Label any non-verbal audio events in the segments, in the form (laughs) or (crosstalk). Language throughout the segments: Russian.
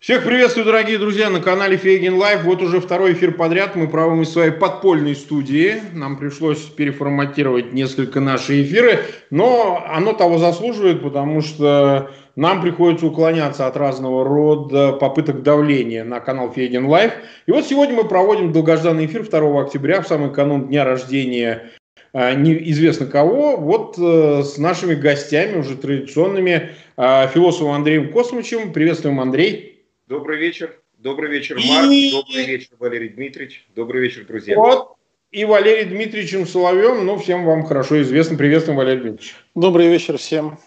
Всех приветствую, дорогие друзья, на канале Фейгин Live. Вот уже второй эфир подряд. Мы правим из своей подпольной студии. Нам пришлось переформатировать несколько наши эфиры, но оно того заслуживает, потому что нам приходится уклоняться от разного рода попыток давления на канал Фейгин Live. И вот сегодня мы проводим долгожданный эфир 2 октября, в самый канун дня рождения а, неизвестно кого, вот э, с нашими гостями, уже традиционными, а, философом Андреем Космичем. Приветствуем, Андрей. Добрый вечер. Добрый вечер, Марк. И... Добрый вечер, Валерий Дмитриевич. Добрый вечер, друзья. Вот. И Валерий Дмитриевичем Соловьем, ну, всем вам хорошо известно. Приветствуем, Валерий Дмитриевич. Добрый вечер всем.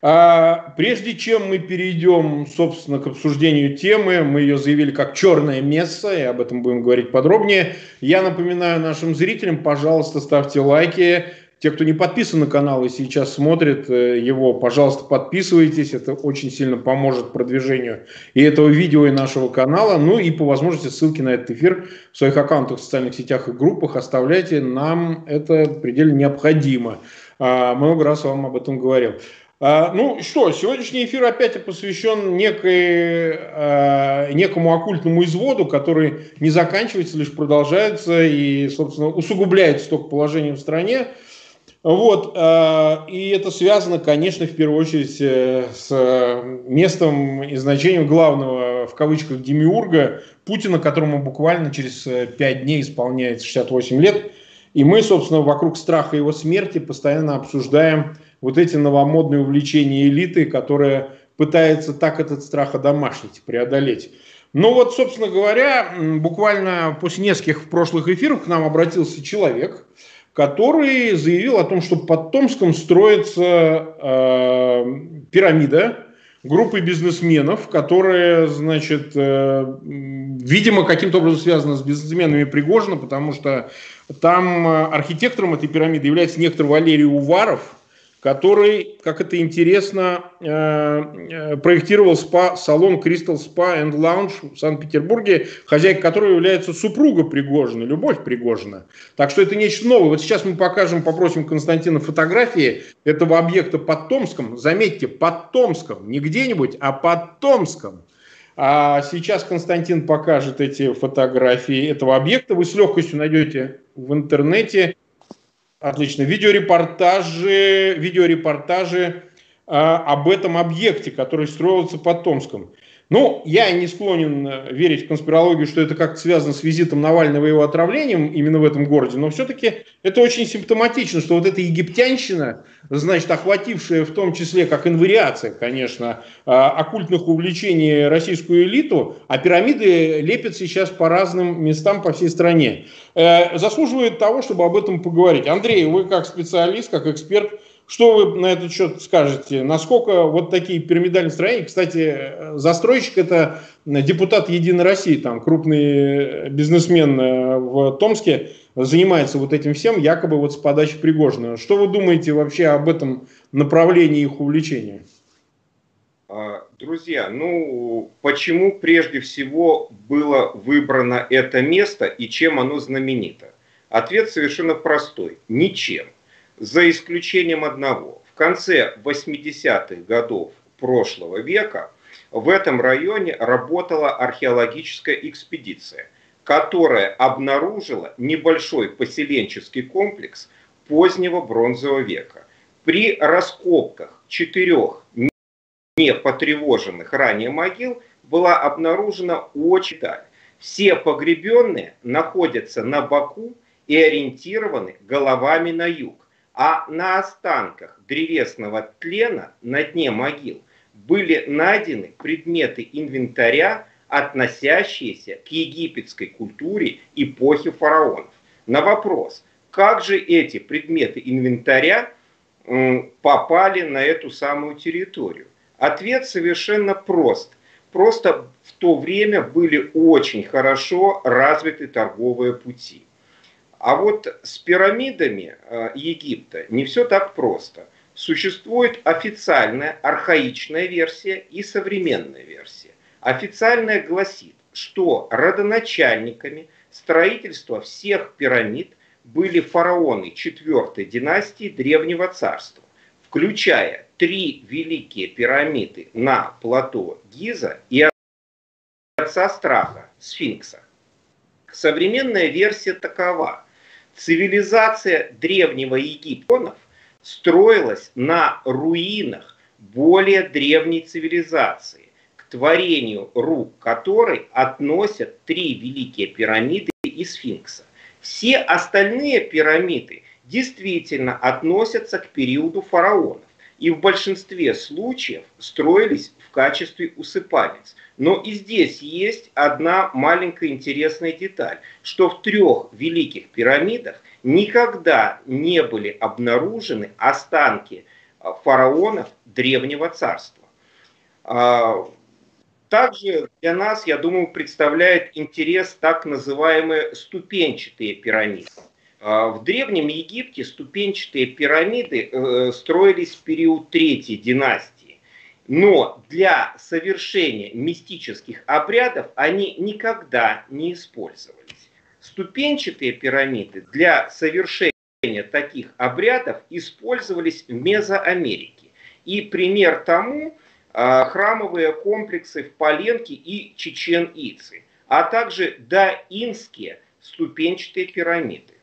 А, прежде чем мы перейдем, собственно, к обсуждению темы, мы ее заявили как черное место, и об этом будем говорить подробнее. Я напоминаю нашим зрителям, пожалуйста, ставьте лайки, те, кто не подписан на канал и сейчас смотрит э, его, пожалуйста, подписывайтесь. Это очень сильно поможет продвижению и этого видео, и нашего канала. Ну и по возможности ссылки на этот эфир в своих аккаунтах в социальных сетях и группах оставляйте. Нам это предельно необходимо. А, много раз вам об этом говорил. А, ну что, сегодняшний эфир опять посвящен некой, а, некому оккультному изводу, который не заканчивается, лишь продолжается и, собственно, усугубляется только положением в стране. Вот, э, и это связано, конечно, в первую очередь э, с местом и значением главного, в кавычках, демиурга Путина, которому буквально через э, пять дней исполняется 68 лет. И мы, собственно, вокруг страха его смерти постоянно обсуждаем вот эти новомодные увлечения элиты, которая пытается так этот страх одомашнить, преодолеть. Ну вот, собственно говоря, буквально после нескольких прошлых эфиров к нам обратился человек – который заявил о том, что под Томском строится э, пирамида группы бизнесменов, которые, значит, э, видимо, каким-то образом связаны с бизнесменами Пригожина, потому что там э, архитектором этой пирамиды является некто Валерий Уваров – который, как это интересно, э, э, проектировал спа, салон Crystal Spa and Lounge в Санкт-Петербурге, хозяйка которого является супруга Пригожина, Любовь Пригожина. Так что это нечто новое. Вот сейчас мы покажем, попросим Константина фотографии этого объекта под Томском. Заметьте, под Томском, не где-нибудь, а под Томском. А сейчас Константин покажет эти фотографии этого объекта. Вы с легкостью найдете в интернете Отлично. Видеорепортажи, видеорепортажи э, об этом объекте, который строился под Томском. Ну, я не склонен э, верить в конспирологию, что это как-то связано с визитом Навального и его отравлением именно в этом городе, но все-таки это очень симптоматично, что вот эта египтянщина, значит, охватившая в том числе, как инвариация, конечно, э, оккультных увлечений российскую элиту, а пирамиды лепят сейчас по разным местам по всей стране, э, заслуживает того, чтобы об этом поговорить. Андрей, вы как специалист, как эксперт, что вы на этот счет скажете? Насколько вот такие пирамидальные строения, кстати, застройщик это депутат Единой России, там крупный бизнесмен э, в Томске, занимается вот этим всем, якобы вот с подачи Пригожина. Что вы думаете вообще об этом направлении их увлечения? А, друзья, ну почему прежде всего было выбрано это место и чем оно знаменито? Ответ совершенно простой. Ничем за исключением одного. В конце 80-х годов прошлого века в этом районе работала археологическая экспедиция, которая обнаружила небольшой поселенческий комплекс позднего бронзового века. При раскопках четырех не потревоженных ранее могил была обнаружена очень деталь. Все погребенные находятся на боку и ориентированы головами на юг а на останках древесного тлена на дне могил были найдены предметы инвентаря, относящиеся к египетской культуре эпохи фараонов. На вопрос, как же эти предметы инвентаря попали на эту самую территорию? Ответ совершенно прост. Просто в то время были очень хорошо развиты торговые пути. А вот с пирамидами э, Египта не все так просто. Существует официальная архаичная версия и современная версия. Официальная гласит, что родоначальниками строительства всех пирамид были фараоны четвертой династии Древнего Царства, включая три великие пирамиды на плато Гиза и отца страха, сфинкса. Современная версия такова. Цивилизация древнего Египтонов строилась на руинах более древней цивилизации, к творению рук которой относят три великие пирамиды и сфинкса. Все остальные пирамиды действительно относятся к периоду фараонов и в большинстве случаев строились в качестве усыпальниц. Но и здесь есть одна маленькая интересная деталь, что в трех великих пирамидах никогда не были обнаружены останки а, фараонов древнего царства. А, также для нас, я думаю, представляет интерес так называемые ступенчатые пирамиды. А, в Древнем Египте ступенчатые пирамиды э, строились в период Третьей династии. Но для совершения мистических обрядов они никогда не использовались. Stупенчатые пирамиды для совершения таких обрядов использовались в Мезоамерике. И пример тому а, храмовые комплексы в Поленке и Чечен-Ицы, а также даинские ступенчатые пирамиды.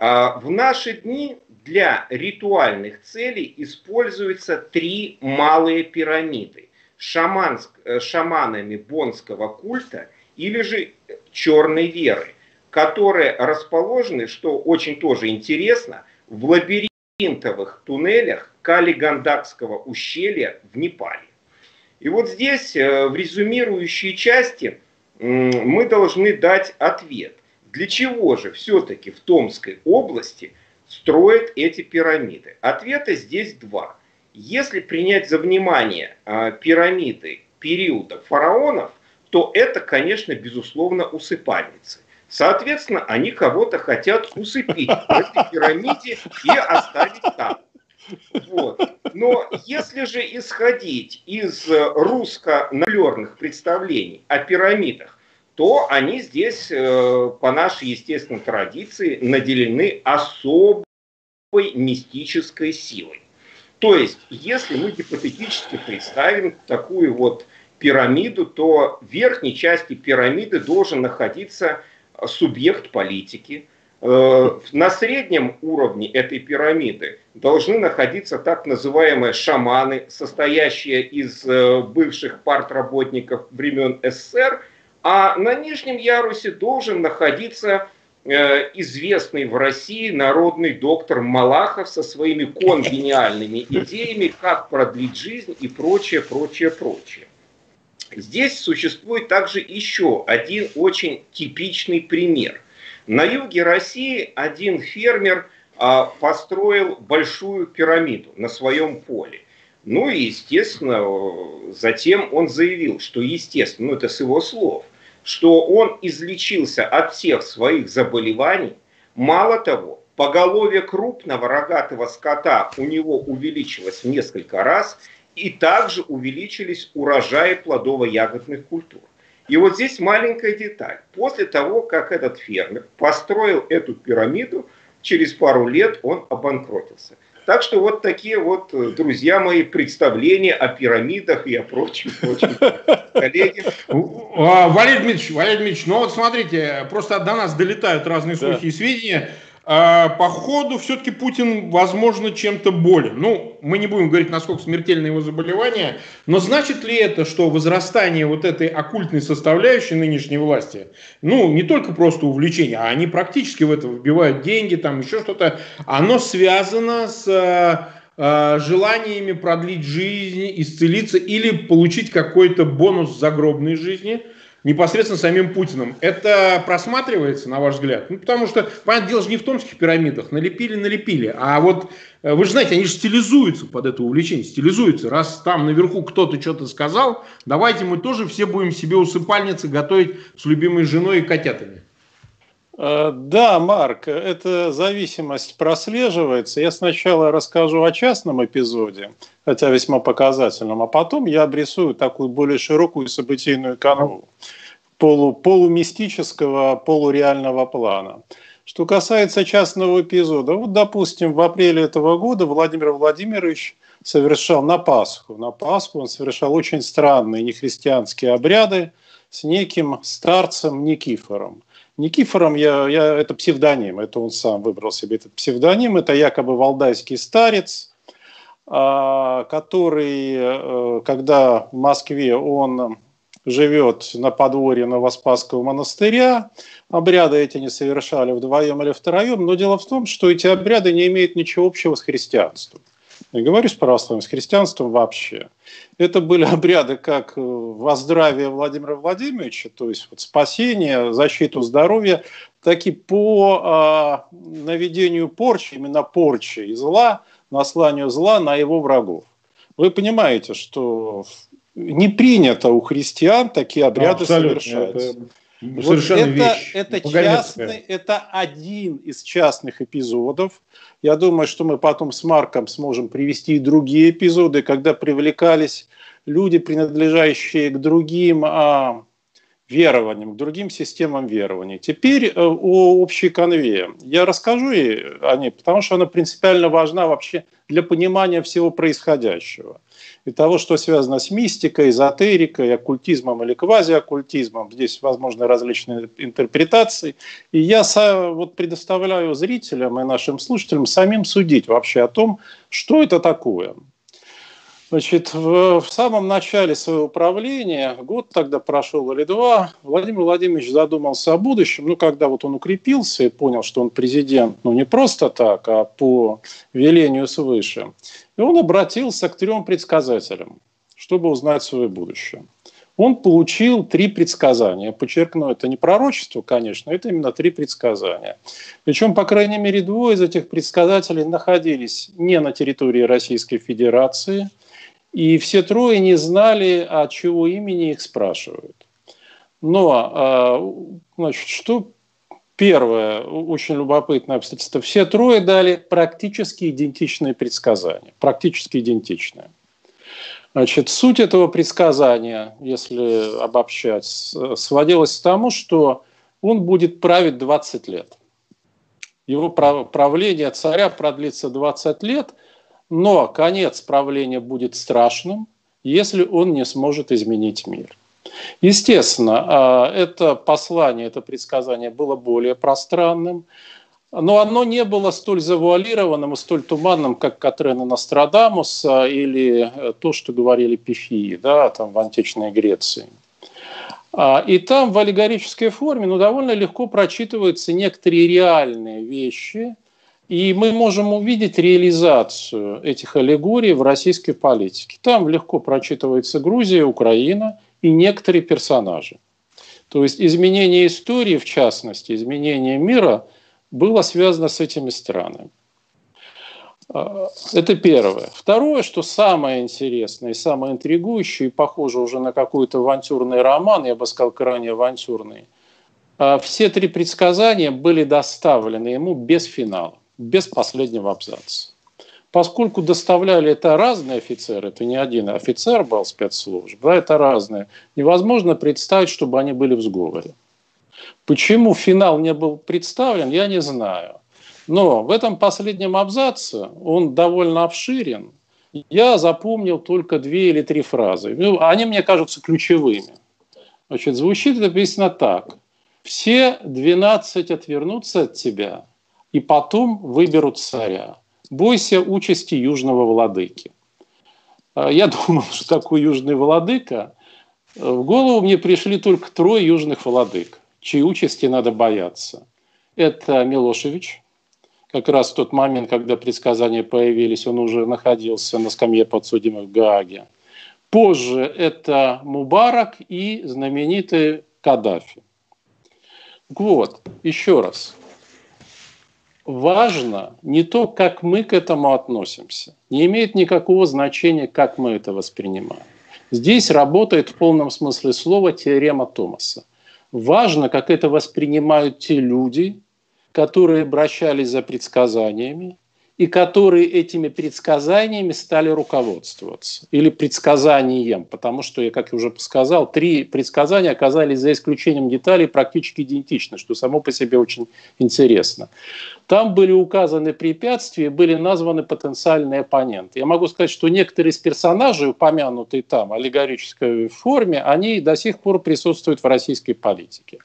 А, в наши дни для ритуальных целей используются три малые пирамиды шаманск, э, шаманами бонского культа или же черной веры, которые расположены, что очень тоже интересно, в лабиринтовых туннелях Калигандакского ущелья в Непале. И вот здесь, э, в резюмирующей части, мы должны дать ответ. Для чего же все-таки в Томской области строят эти пирамиды? Ответа здесь два. Если принять за внимание а, пирамиды периода фараонов, то это, конечно, безусловно, усыпальницы. Соответственно, они кого-то хотят усыпить в этой пирамиде и оставить там. Вот. Но если же исходить из русско-налерных представлений о пирамидах, то они здесь, э, по нашей естественной традиции, наделены особой мистической силой. То есть, если мы гипотетически представим такую вот пирамиду, то в верхней части пирамиды должен находиться субъект политики. Э, на среднем уровне этой пирамиды должны находиться так называемые шаманы, состоящие из э, бывших партработников времен СССР – а на нижнем ярусе должен находиться э, известный в России народный доктор Малахов со своими конгениальными (laughs) идеями, как продлить жизнь и прочее, прочее, прочее. Здесь существует также еще один очень типичный пример. На юге России один фермер а, построил большую пирамиду на своем поле. Ну и, естественно, затем он заявил, что, естественно, ну это с его слов, что он излечился от всех своих заболеваний. Мало того, поголовье крупного рогатого скота у него увеличилось в несколько раз, и также увеличились урожаи плодово-ягодных культур. И вот здесь маленькая деталь. После того, как этот фермер построил эту пирамиду, через пару лет он обанкротился. Так что вот такие вот, э, друзья мои, представления о пирамидах и о прочем, прочем. Коллеги. А, Валерий Дмитриевич, Валерий Дмитриевич, ну вот смотрите, просто до нас долетают разные слухи и сведения. А, по ходу все-таки Путин, возможно, чем-то болен. Ну, мы не будем говорить, насколько смертельно его заболевание, но значит ли это, что возрастание вот этой оккультной составляющей нынешней власти, ну, не только просто увлечение, а они практически в это вбивают деньги, там еще что-то, оно связано с э, желаниями продлить жизнь, исцелиться или получить какой-то бонус загробной жизни – непосредственно самим Путиным. Это просматривается, на ваш взгляд? Ну, потому что, понятное дело, же не в томских пирамидах. Налепили, налепили. А вот, э, вы же знаете, они же стилизуются под это увлечение, стилизуются. Раз там наверху кто-то что-то сказал, давайте мы тоже все будем себе усыпальницы готовить с любимой женой и котятами. Э, да, Марк, эта зависимость прослеживается. Я сначала расскажу о частном эпизоде, хотя весьма показательном, а потом я обрисую такую более широкую событийную канву полу, полумистического, полуреального плана. Что касается частного эпизода, вот, допустим, в апреле этого года Владимир Владимирович совершал на Пасху. На Пасху он совершал очень странные нехристианские обряды, с неким старцем Никифором. Никифором я, я, это псевдоним, это он сам выбрал себе этот псевдоним, это якобы валдайский старец, а, который, э, когда в Москве он живет на подворье Новоспасского монастыря. Обряды эти не совершали вдвоем или втроем, но дело в том, что эти обряды не имеют ничего общего с христианством. Не говорю с православием, с христианством вообще. Это были (laughs) обряды как во здравие Владимира Владимировича, то есть вот спасение, защиту здоровья, так и по э, наведению порчи, именно порчи и зла, насланию зла на его врагов. Вы понимаете, что не принято у христиан такие обряды Абсолютно. совершать. Это... Вот это, вещь. Это, частный, это один из частных эпизодов. Я думаю, что мы потом с Марком сможем привести и другие эпизоды, когда привлекались люди, принадлежащие к другим а, верованиям, к другим системам верований. Теперь э, о общей конве. Я расскажу ей о ней, потому что она принципиально важна вообще для понимания всего происходящего и того, что связано с мистикой, эзотерикой, оккультизмом или квазиоккультизмом. Здесь возможны различные интерпретации. И я вот предоставляю зрителям и нашим слушателям самим судить вообще о том, что это такое. Значит, в, в самом начале своего правления, год тогда прошел или два, Владимир Владимирович задумался о будущем. Ну, когда вот он укрепился и понял, что он президент, ну, не просто так, а по велению свыше. И он обратился к трем предсказателям, чтобы узнать свое будущее. Он получил три предсказания. Подчеркну, это не пророчество, конечно, это именно три предсказания. Причем, по крайней мере, двое из этих предсказателей находились не на территории Российской Федерации, и все трое не знали, от чего имени их спрашивают. Но, а, значит, что Первое, очень любопытное обстоятельство. Все трое дали практически идентичные предсказания. Практически идентичные. Значит, суть этого предсказания, если обобщать, сводилась к тому, что он будет править 20 лет. Его правление царя продлится 20 лет, но конец правления будет страшным, если он не сможет изменить мир. Естественно, а, это послание, это предсказание было более пространным, но оно не было столь завуалированным и столь туманным, как Катрена Нострадамуса или э, то, что говорили пифии да, там, в античной Греции. А, и там в аллегорической форме ну, довольно легко прочитываются некоторые реальные вещи, и мы можем увидеть реализацию этих аллегорий в российской политике. Там легко прочитывается Грузия, Украина – и некоторые персонажи. То есть изменение истории, в частности, изменение мира, было связано с этими странами. А, это первое. Второе, что самое интересное и самое интригующее, и похоже уже на какой-то авантюрный роман, я бы сказал, крайне авантюрный, а, все три предсказания были доставлены ему без финала, без последнего абзаца. Поскольку доставляли это разные офицеры, это не один офицер был спецслужб, да, это разные, невозможно представить, чтобы они были в сговоре. Почему финал не был представлен, я не знаю. Но в этом последнем абзаце он довольно обширен. Я запомнил только две или три фразы. Ну, они мне кажутся ключевыми. Значит, звучит это песня так. Все 12 отвернутся от тебя, и потом выберут царя. Бойся участи южного владыки. А, я (laughs) думал, что такой южный владыка. В голову мне пришли только трое южных владык, чьи участи надо бояться. Это Милошевич, как раз в тот момент, когда предсказания появились, он уже находился на скамье подсудимых в Гааге. Позже это Мубарак и знаменитый Каддафи. Вот, еще раз важно не то, как мы к этому относимся. Не имеет никакого значения, как мы это воспринимаем. Здесь работает в полном смысле слова теорема Томаса. Важно, как это воспринимают те люди, которые обращались за предсказаниями, и которые этими предсказаниями стали руководствоваться. Или предсказанием, потому что, я, как я уже сказал, три предсказания оказались за исключением деталей практически идентичны, что само по себе очень интересно. Там были указаны препятствия, были названы потенциальные оппоненты. Я могу сказать, что некоторые из персонажей, упомянутые там, аллегорической форме, они до сих пор присутствуют в российской политике.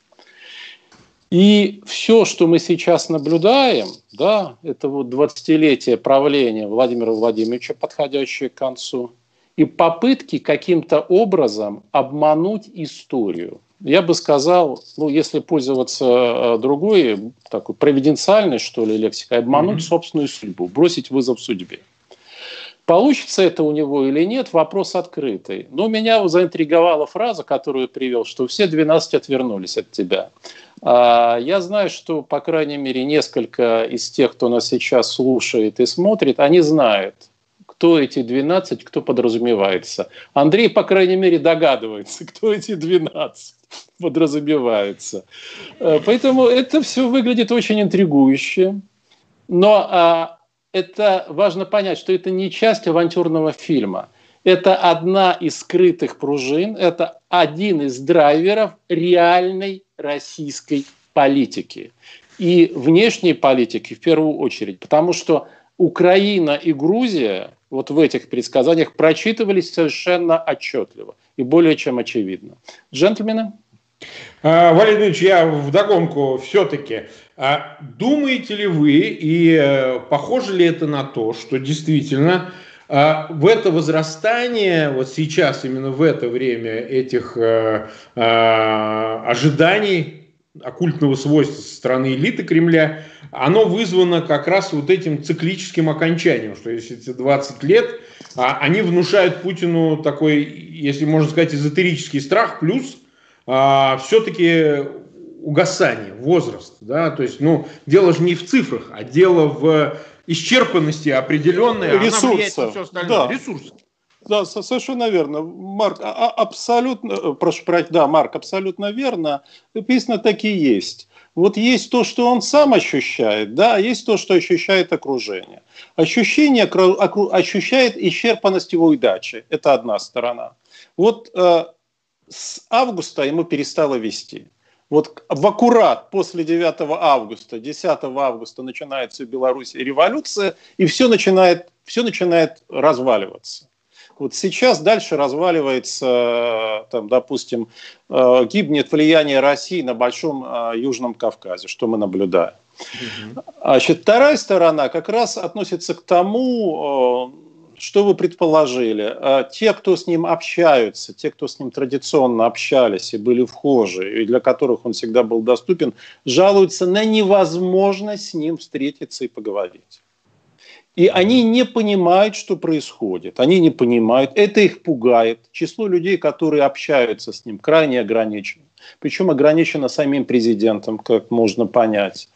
И все, что мы сейчас наблюдаем, да, это вот 20-летие правления Владимира Владимировича, подходящее к концу, и попытки каким-то образом обмануть историю. Я бы сказал, ну, если пользоваться э, другой, такой провиденциальной, что ли, лексикой, обмануть mm-hmm. собственную судьбу, бросить вызов судьбе. Получится это у него или нет, вопрос открытый. Но меня заинтриговала фраза, которую привел, что все 12 отвернулись от тебя. А, я знаю, что, по крайней мере, несколько из тех, кто нас сейчас слушает и смотрит, они знают, кто эти 12, кто подразумевается. Андрей, по крайней мере, догадывается, (laughs) кто эти 12 (laughs) подразумевается. Э, поэтому это все выглядит очень интригующе. Но а, это важно понять, что это не часть авантюрного фильма. Это одна из скрытых пружин, это один из драйверов реальной российской политики. И внешней политики в первую очередь, потому что Украина и Грузия вот в этих предсказаниях прочитывались совершенно отчетливо и более чем очевидно. Джентльмены? А, Валерий Ильич, я вдогонку все-таки. А думаете ли вы, и э, похоже ли это на то, что действительно а в это возрастание, вот сейчас, именно в это время этих э, ожиданий оккультного свойства со стороны элиты Кремля, оно вызвано как раз вот этим циклическим окончанием, что если эти 20 лет, они внушают Путину такой, если можно сказать, эзотерический страх, плюс а, все-таки угасание, возраст, да, то есть, ну, дело же не в цифрах, а дело в исчерпанности определенной, все остальное. Да. Ресурсы. Да, совершенно верно. Марк, а, а, абсолютно, э, прошу прощения, да, Марк, абсолютно верно. Написано так и есть. Вот есть то, что он сам ощущает, да, а есть то, что ощущает окружение. Ощущение ощущает исчерпанность его удачи. Это одна сторона. Вот э, с августа ему перестало вести. Вот в аккурат после 9 августа, 10 августа начинается в Беларуси революция, и все начинает, все начинает разваливаться. Вот сейчас дальше разваливается, там, допустим, э, гибнет влияние России на Большом э, Южном Кавказе, что мы наблюдаем. Угу. Значит, вторая сторона как раз относится к тому, э, что вы предположили? А те, кто с ним общаются, те, кто с ним традиционно общались и были вхожи, и для которых он всегда был доступен, жалуются на невозможность с ним встретиться и поговорить. И они не понимают, что происходит. Они не понимают. Это их пугает. Число людей, которые общаются с ним, крайне ограничено причем ограничено самим президентом, как можно понять.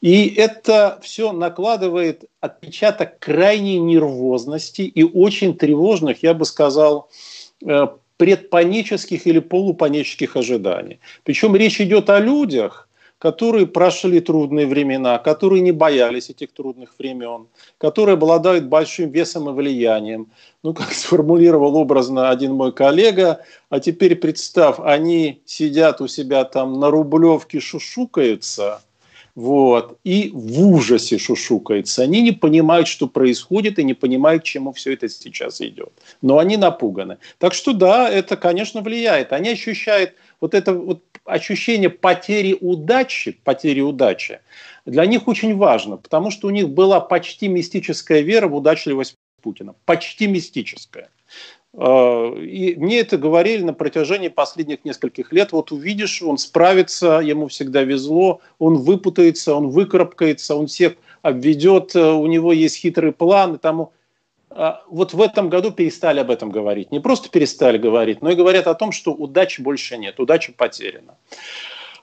И это все накладывает отпечаток крайней нервозности и очень тревожных, я бы сказал, э, предпанических или полупанических ожиданий. Причем речь идет о людях, которые прошли трудные времена, которые не боялись этих трудных времен, которые обладают большим весом и влиянием. Ну, как сформулировал образно один мой коллега, а теперь представь, они сидят у себя там на Рублевке, шушукаются, вот, и в ужасе шушукаются. Они не понимают, что происходит, и не понимают, к чему все это сейчас идет. Но они напуганы. Так что да, это, конечно, влияет. Они ощущают вот это вот ощущение потери удачи, потери удачи, для них очень важно, потому что у них была почти мистическая вера в удачливость Путина. Почти мистическая. А, и мне это говорили на протяжении последних нескольких лет. Вот увидишь, он справится, ему всегда везло, он выпутается, он выкарабкается, он всех обведет, у него есть хитрый план и тому. А, вот в этом году перестали об этом говорить. Не просто перестали говорить, но и говорят о том, что удачи больше нет, удача потеряна.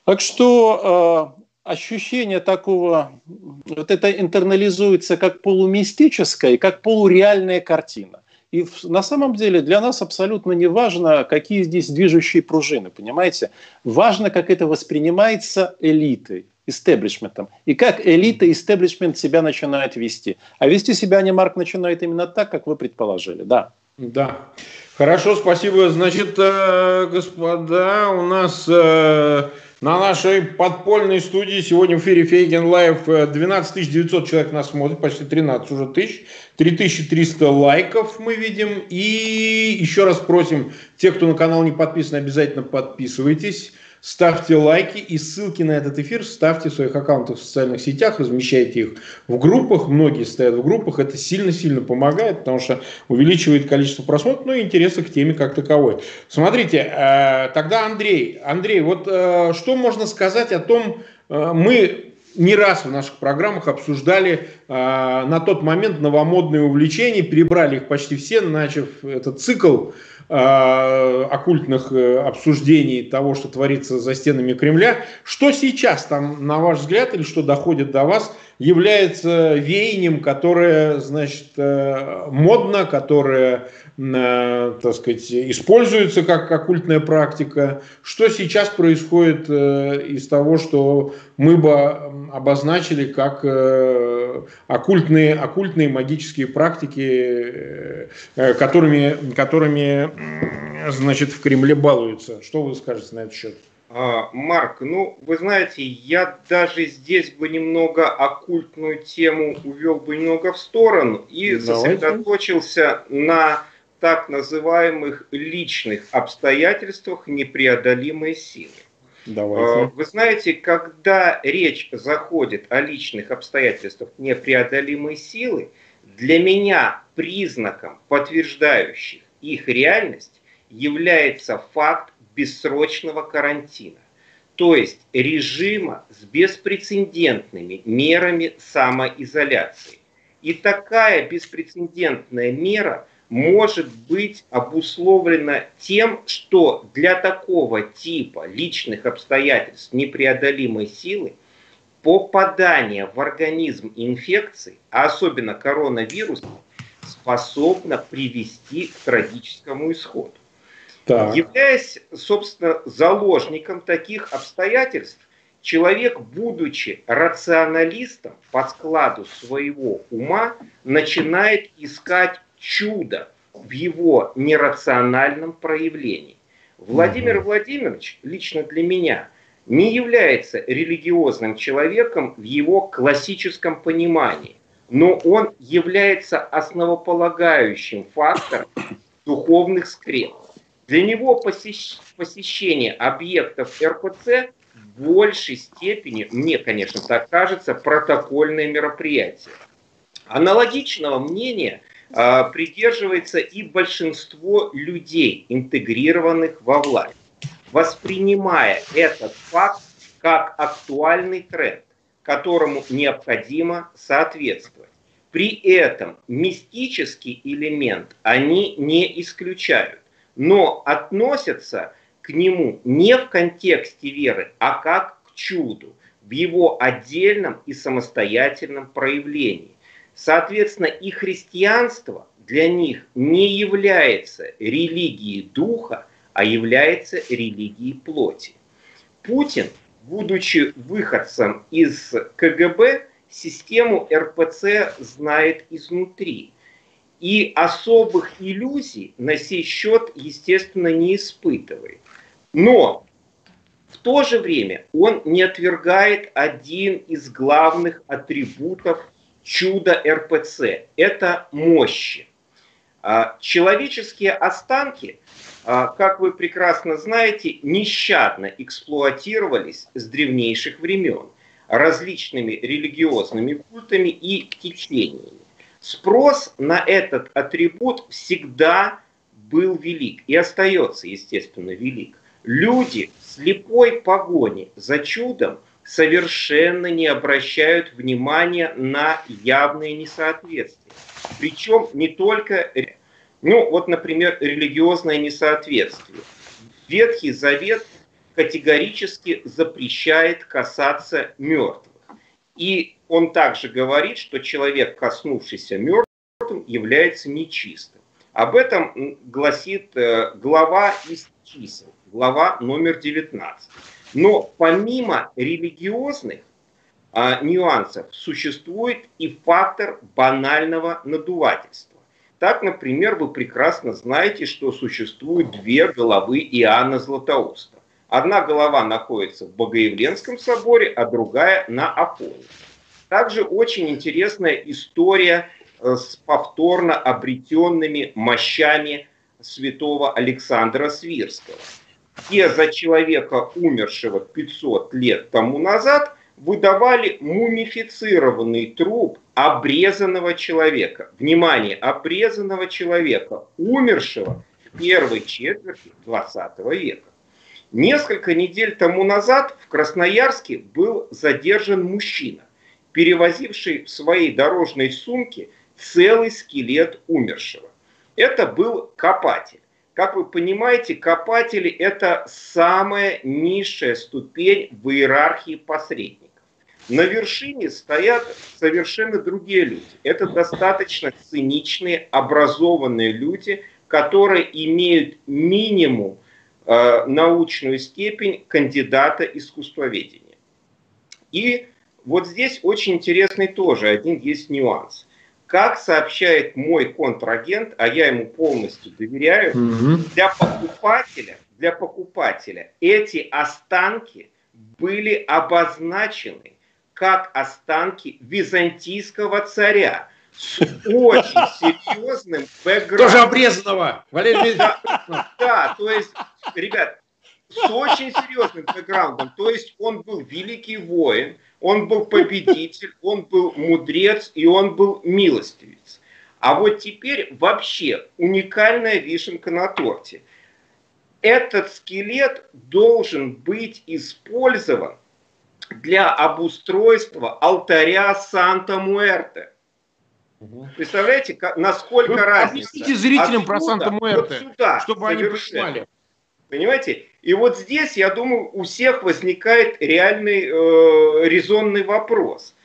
Так что э, ощущение такого, вот это интернализуется как полумистическая как полуреальная картина. И на самом деле для нас абсолютно не важно, какие здесь движущие пружины, понимаете? Важно, как это воспринимается элитой. Истеблишментом. И как элита, истеблишмент себя начинает вести. А вести себя они, Марк, начинает именно так, как вы предположили, да. Да. Хорошо, спасибо. Значит, э, господа, у нас э, на нашей подпольной студии сегодня в эфире Фейгин Live 12 900 человек нас смотрит, почти 13 уже тысяч. 3300 лайков мы видим. И еще раз просим, те, кто на канал не подписан, обязательно подписывайтесь. Ставьте лайки и ссылки на этот эфир ставьте в своих аккаунтах в социальных сетях, размещайте их в группах. Многие состоят в группах. Это сильно-сильно помогает, потому что увеличивает количество просмотров, ну и интереса к теме как таковой. Смотрите, э, тогда Андрей. Андрей, вот э, что можно сказать о том, э, мы не раз в наших программах обсуждали э, на тот момент новомодные увлечения, перебрали их почти все, начав этот цикл оккультных э, обсуждений того, что творится за стенами Кремля. Что сейчас там, на ваш взгляд, или что доходит до вас, является веянием, которое, значит, э, модно, которое, так сказать, используется как оккультная практика. Что сейчас происходит из того, что мы бы обозначили как оккультные, оккультные магические практики, которыми, которыми значит, в Кремле балуются. Что вы скажете на этот счет? А, Марк, ну, вы знаете, я даже здесь бы немного оккультную тему увел бы немного в сторону и Давайте. сосредоточился на так называемых личных обстоятельствах непреодолимой силы. Давайте. А, вы знаете, когда речь заходит о личных обстоятельствах непреодолимой силы, для меня признаком, подтверждающих их реальность, является факт бессрочного карантина, то есть режима с беспрецедентными мерами самоизоляции. И такая беспрецедентная мера может быть обусловлена тем, что для такого типа личных обстоятельств непреодолимой силы попадание в организм инфекции, а особенно коронавируса, способно привести к трагическому исходу. Так. Являясь, собственно, заложником таких обстоятельств, человек, будучи рационалистом по складу своего ума, начинает искать чудо в его нерациональном проявлении. Владимир Владимирович, лично для меня, не является религиозным человеком в его классическом понимании, но он является основополагающим фактором (coughs) духовных скреп. Для него посещение объектов РПЦ в большей степени, мне, конечно, так кажется, протокольное мероприятие. Аналогичного мнения придерживается и большинство людей, интегрированных во власть, воспринимая этот факт как актуальный тренд, которому необходимо соответствовать. При этом мистический элемент они не исключают но относятся к нему не в контексте веры, а как к чуду, в его отдельном и самостоятельном проявлении. Соответственно, и христианство для них не является религией духа, а является религией плоти. Путин, будучи выходцем из КГБ, систему РПЦ знает изнутри – и особых иллюзий на сей счет, естественно, не испытывает. Но в то же время он не отвергает один из главных атрибутов чуда РПЦ – это мощи. А, человеческие останки, а, как вы прекрасно знаете, нещадно эксплуатировались с древнейших времен различными религиозными культами и течениями. Спрос на этот атрибут всегда был велик и остается, естественно, велик. Люди в слепой погоне за чудом совершенно не обращают внимания на явные несоответствия. Причем не только, ну вот, например, религиозное несоответствие. Ветхий Завет категорически запрещает касаться мертвых. И он также говорит, что человек, коснувшийся мертвым, является нечистым. Об этом гласит э, глава из чисел, глава номер 19. Но помимо религиозных а, нюансов существует и фактор банального надувательства. Так, например, вы прекрасно знаете, что существуют две головы Иоанна Златоуста. Одна голова находится в Богоявленском соборе, а другая на Афоне. Также очень интересная история э, с повторно обретенными мощами святого Александра Свирского, где за человека, умершего 500 лет тому назад, выдавали мумифицированный труп обрезанного человека. Внимание, обрезанного человека, умершего в первой четверти 20 века. Несколько недель тому назад в Красноярске был задержан мужчина, перевозивший в своей дорожной сумке целый скелет умершего. Это был копатель. Как вы понимаете, копатели – это самая низшая ступень в иерархии посредников. На вершине стоят совершенно другие люди. Это достаточно циничные, образованные люди, которые имеют минимум э, научную степень кандидата искусствоведения. И вот здесь очень интересный тоже один есть нюанс. Как сообщает мой контрагент, а я ему полностью доверяю, угу. для покупателя, для покупателя эти останки были обозначены как останки византийского царя с очень серьезным бэкграундом. Тоже обрезанного. Валерий да, да, то есть, ребят, с очень серьезным бэкграундом. То есть он был великий воин, он был победитель, он был мудрец и он был милостивец. А вот теперь вообще уникальная вишенка на торте. Этот скелет должен быть использован для обустройства алтаря Санта-Муэрте. Представляете, как, насколько Вы разница? Объясните зрителям Отсюда, про Санта-Муэрте, вот чтобы они понимали. Понимаете? И вот здесь, я думаю, у всех возникает реальный э, резонный вопрос.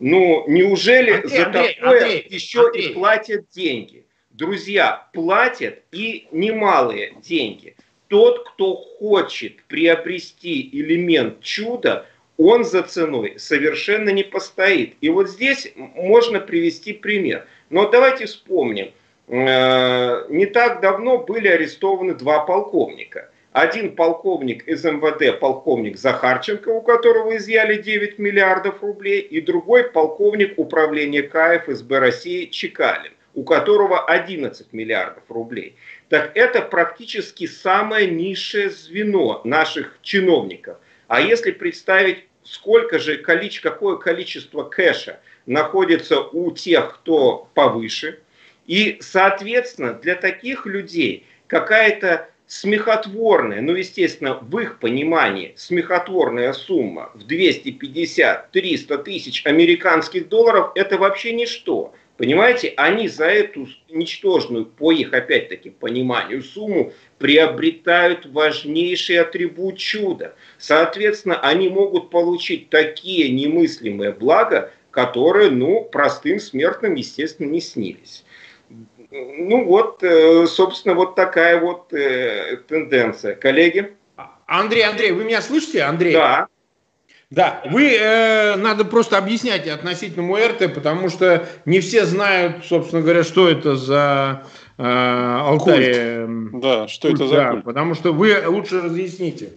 Ну, неужели Андрей, за Андрей, такое Андрей, еще Андрей. и платят деньги? Друзья, платят и немалые деньги. Тот, кто хочет приобрести элемент чуда, он за ценой совершенно не постоит. И вот здесь можно привести пример. Но давайте вспомним. Э, не так давно были арестованы два полковника. Один полковник из МВД, полковник Захарченко, у которого изъяли 9 миллиардов рублей, и другой полковник управления К ФСБ России Чекалин, у которого 11 миллиардов рублей. Так это практически самое низшее звено наших чиновников. А если представить сколько же, какое количество кэша находится у тех, кто повыше. И, соответственно, для таких людей какая-то смехотворная, ну, естественно, в их понимании смехотворная сумма в 250-300 тысяч американских долларов – это вообще ничто. Понимаете, они за эту ничтожную, по их, опять-таки, пониманию, сумму приобретают важнейший атрибут чуда. Соответственно, они могут получить такие немыслимые блага, которые, ну, простым смертным, естественно, не снились. Ну вот, э, собственно, вот такая вот э, тенденция. Коллеги? Андрей, Андрей, вы меня слышите, Андрей? Да. Да, вы э, надо просто объяснять относительно Муэрте, потому что не все знают, собственно говоря, что это за э, алтарь. Культ. Да, что культ, это за да, культ? Потому что вы лучше разъясните.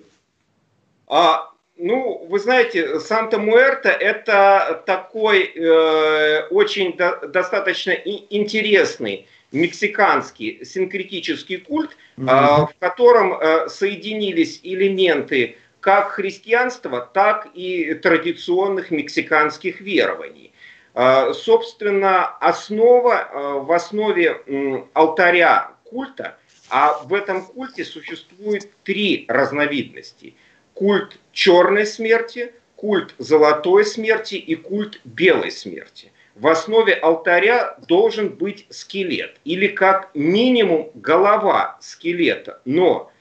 А, ну, вы знаете, Санта-Муэрта это такой э, очень до, достаточно интересный мексиканский синкретический культ, mm-hmm. э, в котором э, соединились элементы как христианства, так и традиционных мексиканских верований. А, собственно, основа, а, в основе алтаря культа, а в этом культе существует три разновидности. Культ черной смерти, культ золотой смерти и культ белой смерти. В основе алтаря должен быть скелет или как минимум голова скелета. Но,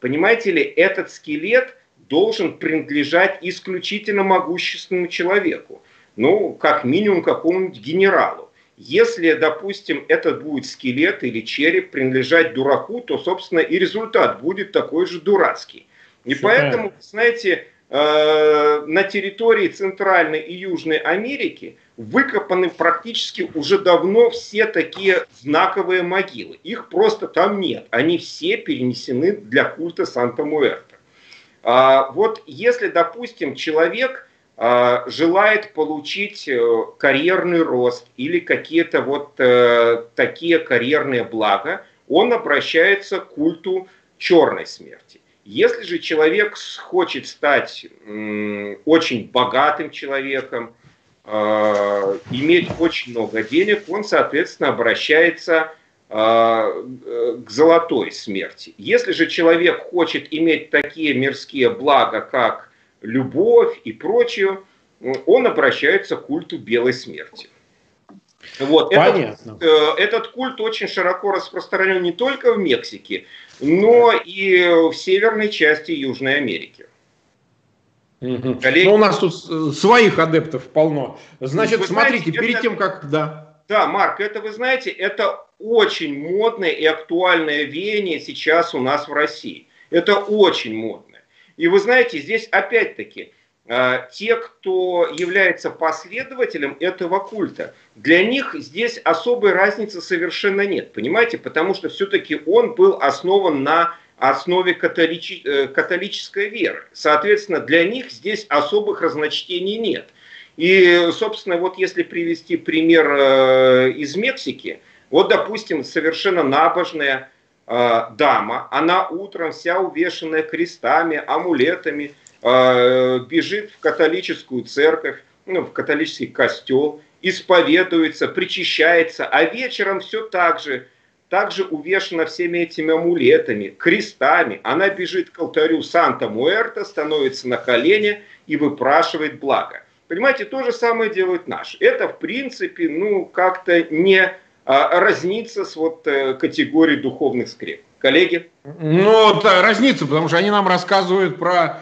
понимаете ли, этот скелет должен принадлежать исключительно могущественному человеку. Ну, как минимум какому-нибудь генералу. Если, допустим, этот будет скелет или череп принадлежать дураку, то, собственно, и результат будет такой же дурацкий. И Все поэтому, знаете, на территории Центральной и Южной Америки выкопаны практически уже давно все такие знаковые могилы. Их просто там нет. Они все перенесены для культа Санта-Муэрта. А, вот если, допустим, человек а, желает получить э, карьерный рост или какие-то вот э, такие карьерные блага, он обращается к культу черной смерти. Если же человек хочет стать очень богатым человеком, э, иметь очень много денег, он, соответственно, обращается э, к золотой смерти. Если же человек хочет иметь такие мирские блага, как любовь и прочее, он обращается к культу белой смерти. Вот. Понятно. Этот, э, этот культ очень широко распространен не только в Мексике, но и в северной части Южной Америки. Угу. Коллеги... Ну, у нас тут своих адептов полно. Значит, вы смотрите, знаете, перед это... тем, как... Да. да, Марк, это вы знаете, это очень модное и актуальное веяние сейчас у нас в России. Это очень модное. И вы знаете, здесь опять-таки те, кто является последователем этого культа, для них здесь особой разницы совершенно нет, понимаете, потому что все-таки он был основан на основе католичи, э, католической веры. Соответственно, для них здесь особых разночтений нет. И, собственно, вот если привести пример э, из Мексики, вот, допустим, совершенно набожная дама, она утром вся увешанная крестами, амулетами, бежит в католическую церковь, ну, в католический костел, исповедуется, причащается, а вечером все так же, также увешана всеми этими амулетами, крестами. Она бежит к алтарю Санта-Муэрта, становится на колени и выпрашивает благо. Понимаете, то же самое делают наши. Это, в принципе, ну, как-то не а, разнится с вот э, категорией духовных скреп. Коллеги? Ну, это разница, потому что они нам рассказывают про э,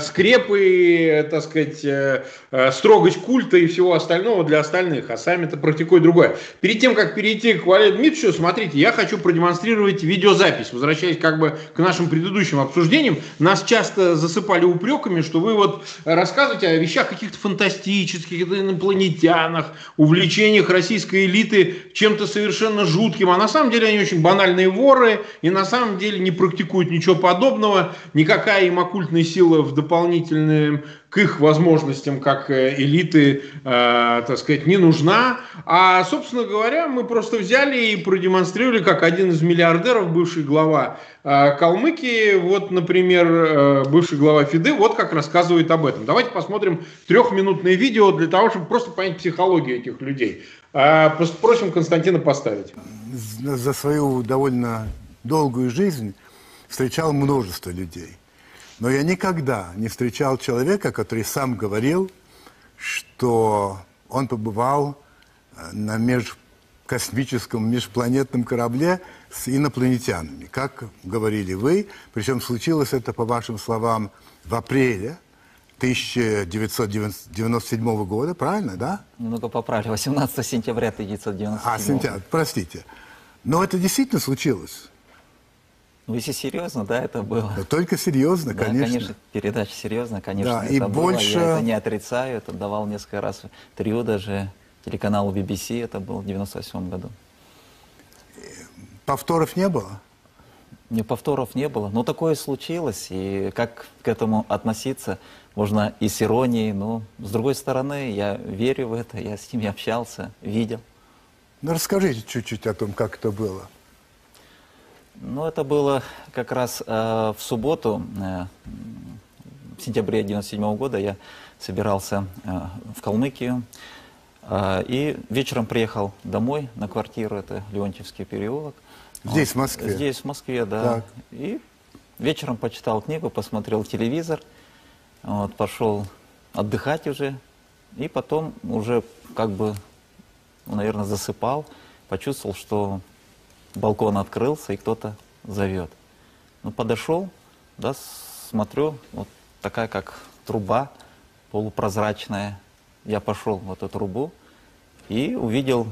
скрепы, так сказать, э, э, строгость культа и всего остального для остальных, а сами-то практикуют другое. Перед тем, как перейти к Валерию Дмитриевичу, смотрите, я хочу продемонстрировать видеозапись, возвращаясь как бы к нашим предыдущим обсуждениям. Нас часто засыпали упреками, что вы вот рассказываете о вещах каких-то фантастических, инопланетянах, увлечениях российской элиты чем-то совершенно жутким, а на самом деле они очень банальные воры, и на самом деле не практикуют ничего подобного, никакая им оккультная сила в дополнительном к их возможностям как э, элиты, э, так сказать, не нужна. А, собственно говоря, мы просто взяли и продемонстрировали, как один из миллиардеров, бывший глава э, Калмыкии, вот, например, э, бывший глава ФИДы, вот как рассказывает об этом. Давайте посмотрим трехминутное видео для того, чтобы просто понять психологию этих людей. Э, просим Константина поставить. За свою довольно долгую жизнь встречал множество людей. Но я никогда не встречал человека, который сам говорил, что он побывал э, на межкосмическом, межпланетном корабле с инопланетянами, как говорили вы. Причем случилось это, по вашим словам, в апреле 1997 года, правильно, да? Немного поправили, 18 сентября 1997 А, сентябрь, простите. Но это действительно случилось. Ну, если серьезно, да, это было. Да, только серьезно, да, конечно. конечно, передача серьезно, конечно, да, это и было. Больше... Я это не отрицаю, это давал несколько раз интервью даже телеканалу BBC, это было в 98 году. Повторов не было? Не, повторов не было, но такое случилось, и как к этому относиться, можно и с иронией, но с другой стороны, я верю в это, я с ними общался, видел. Ну, расскажите чуть-чуть о том, как это было. Ну, это было как раз э, в субботу, э, в сентябре 1997 года, я собирался э, в Калмыкию. Э, и вечером приехал домой на квартиру, это Леонтьевский переулок. Здесь, вот, в Москве? Здесь, в Москве, да. Так. И вечером почитал книгу, посмотрел телевизор, вот, пошел отдыхать уже. И потом уже как бы, ну, наверное, засыпал, почувствовал, что балкон открылся, и кто-то зовет. Ну, подошел, да, смотрю, вот такая как труба полупрозрачная. Я пошел в эту трубу и увидел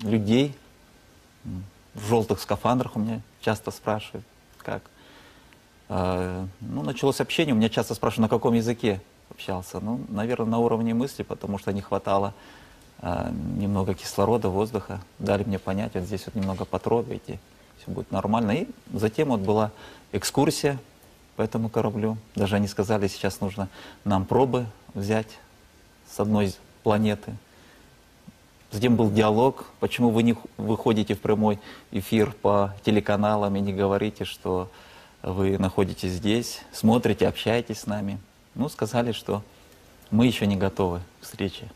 людей в желтых скафандрах, у меня часто спрашивают, как. э, ну, началось общение. У меня часто спрашивают, на каком языке общался. Ну, наверное, на уровне мысли, потому что не хватало немного кислорода, воздуха. Дали мне понять, вот здесь вот немного потрогайте, все будет нормально. И затем вот была экскурсия по этому кораблю. Даже они сказали, сейчас нужно нам пробы взять с одной планеты. Затем был диалог, почему вы не выходите в прямой эфир по телеканалам и не говорите, что вы находитесь здесь, смотрите, общаетесь с нами. Ну, сказали, что мы еще не готовы к встрече.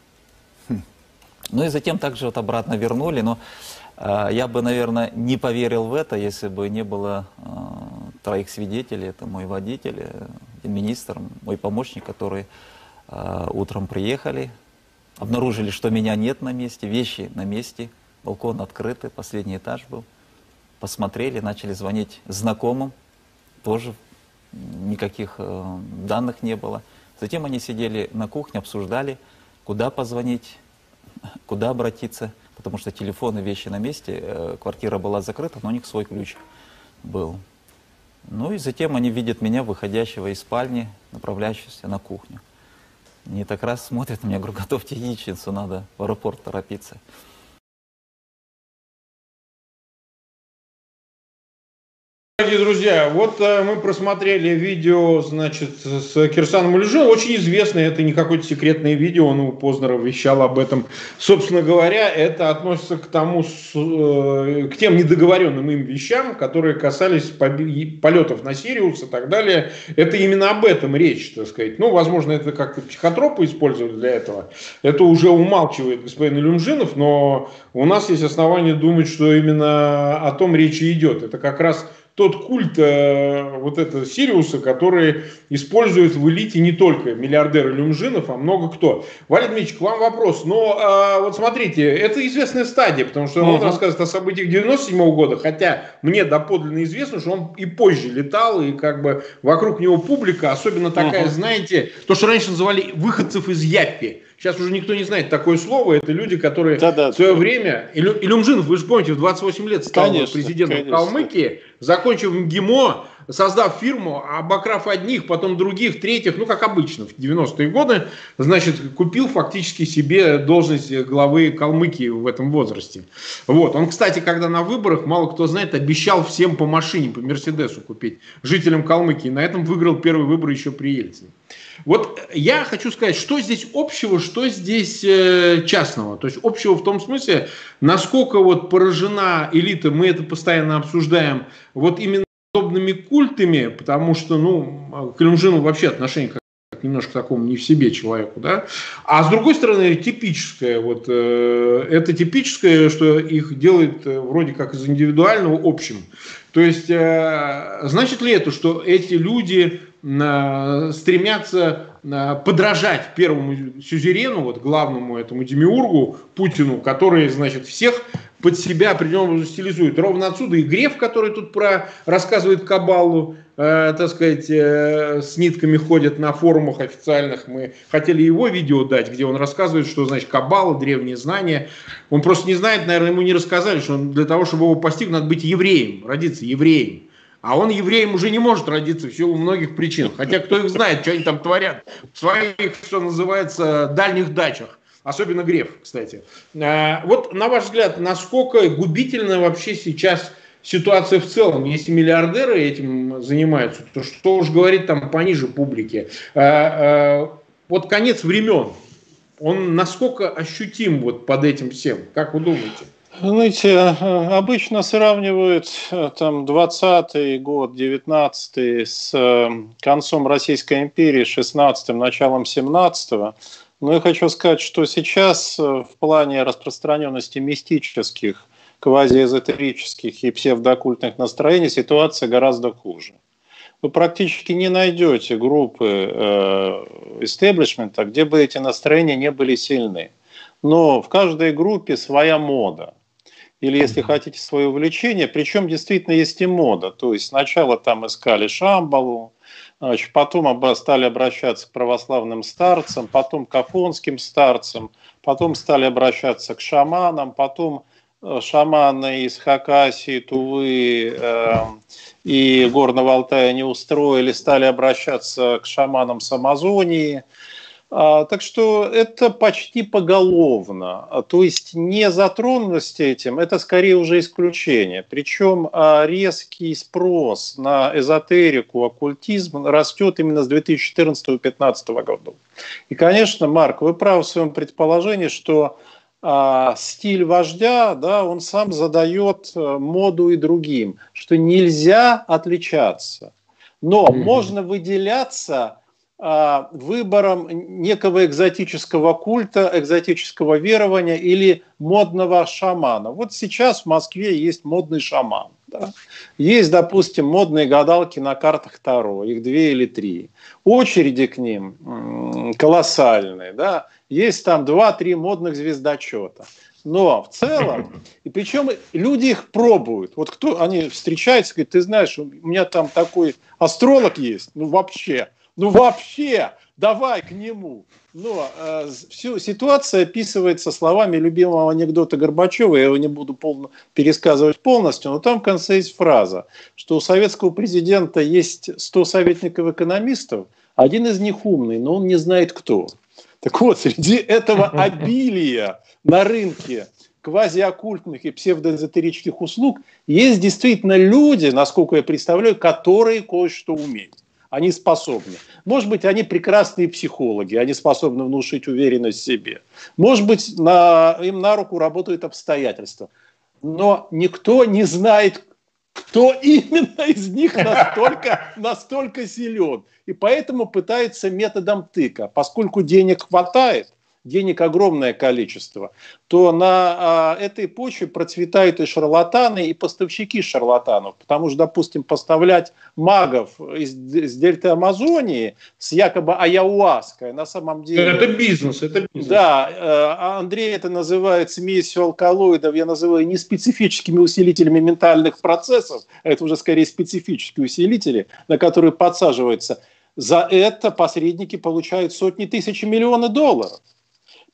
Ну и затем также вот обратно вернули, но э, я бы, наверное, не поверил в это, если бы не было э, троих свидетелей. Это мой водитель, э, министр, мой помощник, который э, утром приехали, обнаружили, что меня нет на месте, вещи на месте, балкон открытый, последний этаж был. Посмотрели, начали звонить знакомым, тоже никаких э, данных не было. Затем они сидели на кухне, обсуждали, куда позвонить, куда обратиться, потому что телефоны, вещи на месте, э, квартира была закрыта, но у них свой ключ был. Ну и затем они видят меня, выходящего из спальни, направляющегося на кухню. Они так раз смотрят на меня, говорю, готовьте яичницу, надо в аэропорт торопиться. Дорогие друзья, вот э, мы просмотрели видео, значит, с Кирсаном Улюжиновым. Очень известное, это не какое-то секретное видео, он у Познера вещал об этом. Собственно говоря, это относится к тому, э, к тем недоговоренным им вещам, которые касались полетов на Сириус и так далее. Это именно об этом речь, так сказать. Ну, возможно, это как-то психотропы использовали для этого. Это уже умалчивает господин Илюмжинов, но у нас есть основания думать, что именно о том речи идет. Это как раз тот культ э, вот этого Сириуса, который использует в элите не только миллиардеры Люмжинов, а много кто. Валерий Дмитриевич, к вам вопрос. Но э, вот смотрите, это известная стадия, потому что он рассказывает о событиях 97 -го года, хотя мне доподлинно известно, что он и позже летал, и как бы вокруг него публика, особенно такая, знаете, то, что раньше называли выходцев из Яппи. Сейчас уже никто не знает такое слово. Это люди, которые да, да, в свое да. время... Илюмжинов, вы же помните, в 28 лет стал конечно, президентом конечно. Калмыкии, закончив МГИМО, создав фирму, обокрав одних, потом других, третьих, ну, как обычно, в 90-е годы, значит, купил фактически себе должность главы Калмыкии в этом возрасте. Вот. Он, кстати, когда на выборах, мало кто знает, обещал всем по машине, по Мерседесу купить, жителям Калмыкии. На этом выиграл первый выбор еще при Ельцине. Вот я хочу сказать, что здесь общего, что здесь э, частного. То есть общего в том смысле, насколько вот поражена элита, мы это постоянно обсуждаем, вот именно подобными культами, потому что, ну, к Клюмжину вообще отношение как немножко такому не в себе человеку, да. А с другой стороны, типическое, вот, э, это типическое, что их делает э, вроде как из индивидуального общим. То есть, э, значит ли это, что эти люди э, стремятся подражать первому сюзерену, вот главному этому демиургу Путину, который, значит, всех под себя определенно стилизует. Ровно отсюда и Греф, который тут про рассказывает Кабалу, э, так сказать, э, с нитками ходит на форумах официальных. Мы хотели его видео дать, где он рассказывает, что значит Кабала, древние знания. Он просто не знает, наверное, ему не рассказали, что он, для того, чтобы его постигнуть, надо быть евреем, родиться евреем. А он евреем уже не может родиться в силу многих причин. Хотя кто их знает, что они там творят в своих, что называется, дальних дачах. Особенно Греф, кстати. А, вот на ваш взгляд, насколько губительна вообще сейчас ситуация в целом? Если миллиардеры этим занимаются, то что уж говорить там пониже публики? А, а, вот конец времен, он насколько ощутим вот под этим всем? Как вы думаете? Знаете, обычно сравнивают там 20 год, 19 с э, концом Российской империи, 16-м, началом 17-го. Но я хочу сказать, что сейчас э, в плане распространенности мистических, квазиэзотерических и псевдокультных настроений ситуация гораздо хуже. Вы практически не найдете группы истеблишмента, э, где бы эти настроения не были сильны. Но в каждой группе своя мода. Или, если хотите, свое увлечение. Причем действительно есть и мода. То есть сначала там искали Шамбалу, Значит, потом стали обращаться к православным старцам, потом к афонским старцам, потом стали обращаться к шаманам, потом шаманы из Хакасии, Тувы э, и Горного Алтая не устроили, стали обращаться к шаманам с Амазонии. А, так что это почти поголовно. А, то есть не затронутость этим, это скорее уже исключение. Причем а, резкий спрос на эзотерику, оккультизм растет именно с 2014-2015 года. И, конечно, Марк, вы правы в своем предположении, что стиль вождя, да, он сам задает э, моду и другим, что нельзя отличаться, но mm-hmm. можно выделяться выбором некого экзотического культа, экзотического верования или модного шамана. Вот сейчас в Москве есть модный шаман. Да? Есть, допустим, модные гадалки на картах Таро, их две или три. Очереди к ним колоссальные. Да? Есть там два-три модных звездочета. Но в целом, и причем люди их пробуют. Вот кто, они встречаются, говорят, ты знаешь, у меня там такой астролог есть, ну вообще, ну вообще, давай к нему. Но э, всю ситуация описывается словами любимого анекдота Горбачева, я его не буду полно, пересказывать полностью, но там в конце есть фраза, что у советского президента есть 100 советников-экономистов, один из них умный, но он не знает кто. Так вот, среди этого (laughs) обилия на рынке квазиоккультных и псевдоэзотерических услуг есть действительно люди, насколько я представляю, которые кое-что умеют. Они способны. Может быть, они прекрасные психологи, они способны внушить уверенность в себе. Может быть, на, им на руку работают обстоятельства. Но никто не знает, кто именно из них (laughs) настолько, настолько силен. И поэтому пытается методом тыка. Поскольку денег хватает, денег огромное количество, то на а, этой почве процветают и шарлатаны, и поставщики шарлатанов. Потому что, допустим, поставлять магов из, из дельты Амазонии с якобы аяуаской на самом деле... Это бизнес, это бизнес. Да, э, Андрей это называет смесью алкалоидов, я называю неспецифическими усилителями ментальных процессов, это уже скорее специфические усилители, на которые подсаживаются. За это посредники получают сотни тысяч и миллионы долларов.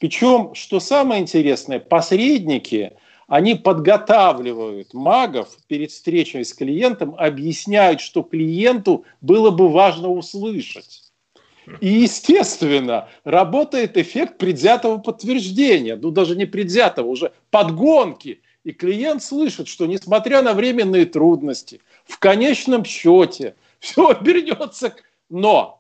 Причем, что самое интересное, посредники, они подготавливают магов перед встречей с клиентом, объясняют, что клиенту было бы важно услышать. И, естественно, работает эффект предвзятого подтверждения, ну даже не предвзятого, уже подгонки. И клиент слышит, что несмотря на временные трудности, в конечном счете все (laughs) обернется. Но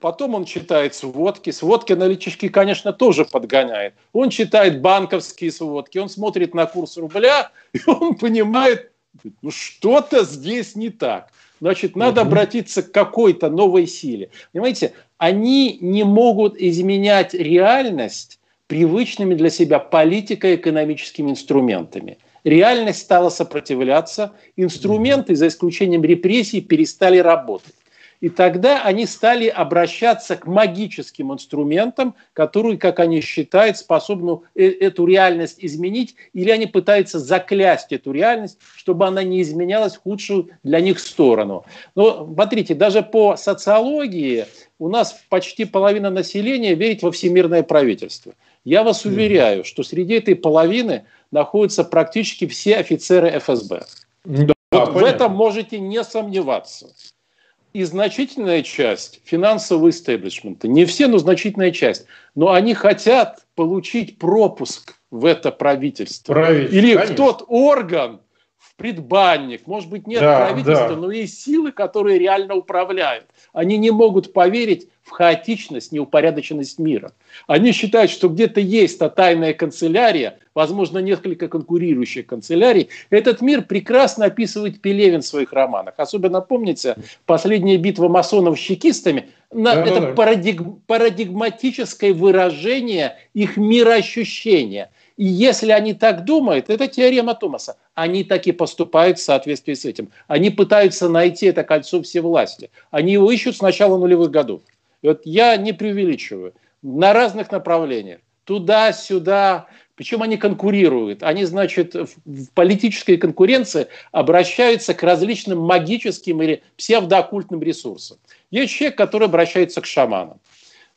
Потом он читает сводки. Сводки аналитические, конечно, тоже подгоняет. Он читает банковские сводки, он смотрит на курс рубля, (laughs) и он понимает, ну что-то здесь не так. Значит, надо обратиться к какой-то новой силе. Понимаете, они не могут изменять реальность привычными для себя политико-экономическими инструментами. Реальность стала сопротивляться, инструменты, за исключением репрессий, перестали работать. И тогда они стали обращаться к магическим инструментам, которые, как они считают, способны э, эту реальность изменить, или они пытаются заклясть эту реальность, чтобы она не изменялась в худшую для них сторону. Но смотрите, даже по социологии у нас почти половина населения верит во всемирное правительство. Я вас уверяю, что среди этой половины находятся практически все офицеры ФСБ. Да, вот в этом можете не сомневаться и значительная часть финансового истеблишмента, не все, но значительная часть, но они хотят получить пропуск в это правительство. правительство Или конечно. в тот орган, в предбанник. Может быть, нет да, правительства, да. но есть силы, которые реально управляют. Они не могут поверить в хаотичность, неупорядоченность мира. Они считают, что где-то есть та тайная канцелярия, возможно, несколько конкурирующих канцелярий. Этот мир прекрасно описывает Пелевин в своих романах. Особенно помните последняя битва масонов с чекистами. На, да, это да. Парадиг, парадигматическое выражение их мироощущения. И если они так думают, это теорема Томаса, они так и поступают в соответствии с этим. Они пытаются найти это кольцо всевластия. Они его ищут с начала нулевых годов. И вот я не преувеличиваю. На разных направлениях. Туда-сюда. Причем они конкурируют. Они, значит, в политической конкуренции обращаются к различным магическим или псевдооккультным ресурсам. Есть человек, который обращается к шаманам.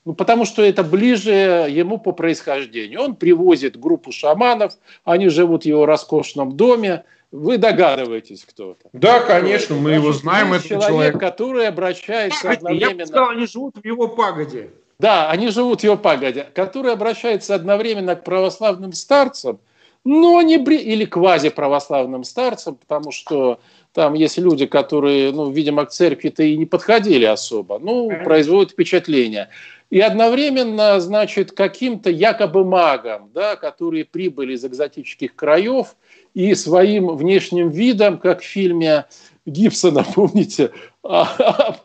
Ну, потому что это ближе ему по происхождению. Он привозит группу шаманов, они живут в его роскошном доме. Вы догадываетесь, кто это? Да, конечно, мы Значит, его знаем. Это человек, человек, который обращается Погоди, одновременно... Я бы сказал, они живут в его пагоде. Да, они живут в его пагоде, который обращается одновременно к православным старцам, но не бри... или квазиправославным старцам, потому что там есть люди, которые, ну, видимо, к церкви-то и не подходили особо, ну, производят впечатление. И одновременно, значит, каким-то якобы магам, да, которые прибыли из экзотических краев и своим внешним видом, как в фильме Гибсона, (laughs) помните, а,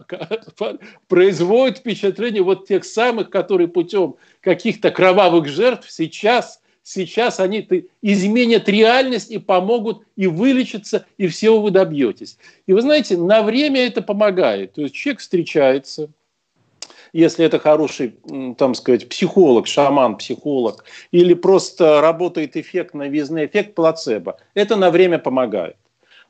производит впечатление вот тех самых, которые путем каких-то кровавых жертв сейчас сейчас они изменят реальность и помогут и вылечиться, и всего вы добьетесь. И вы знаете, на время это помогает. То есть человек встречается, если это хороший, там сказать, психолог, шаман, психолог, или просто работает эффект новизны, эффект плацебо, это на время помогает.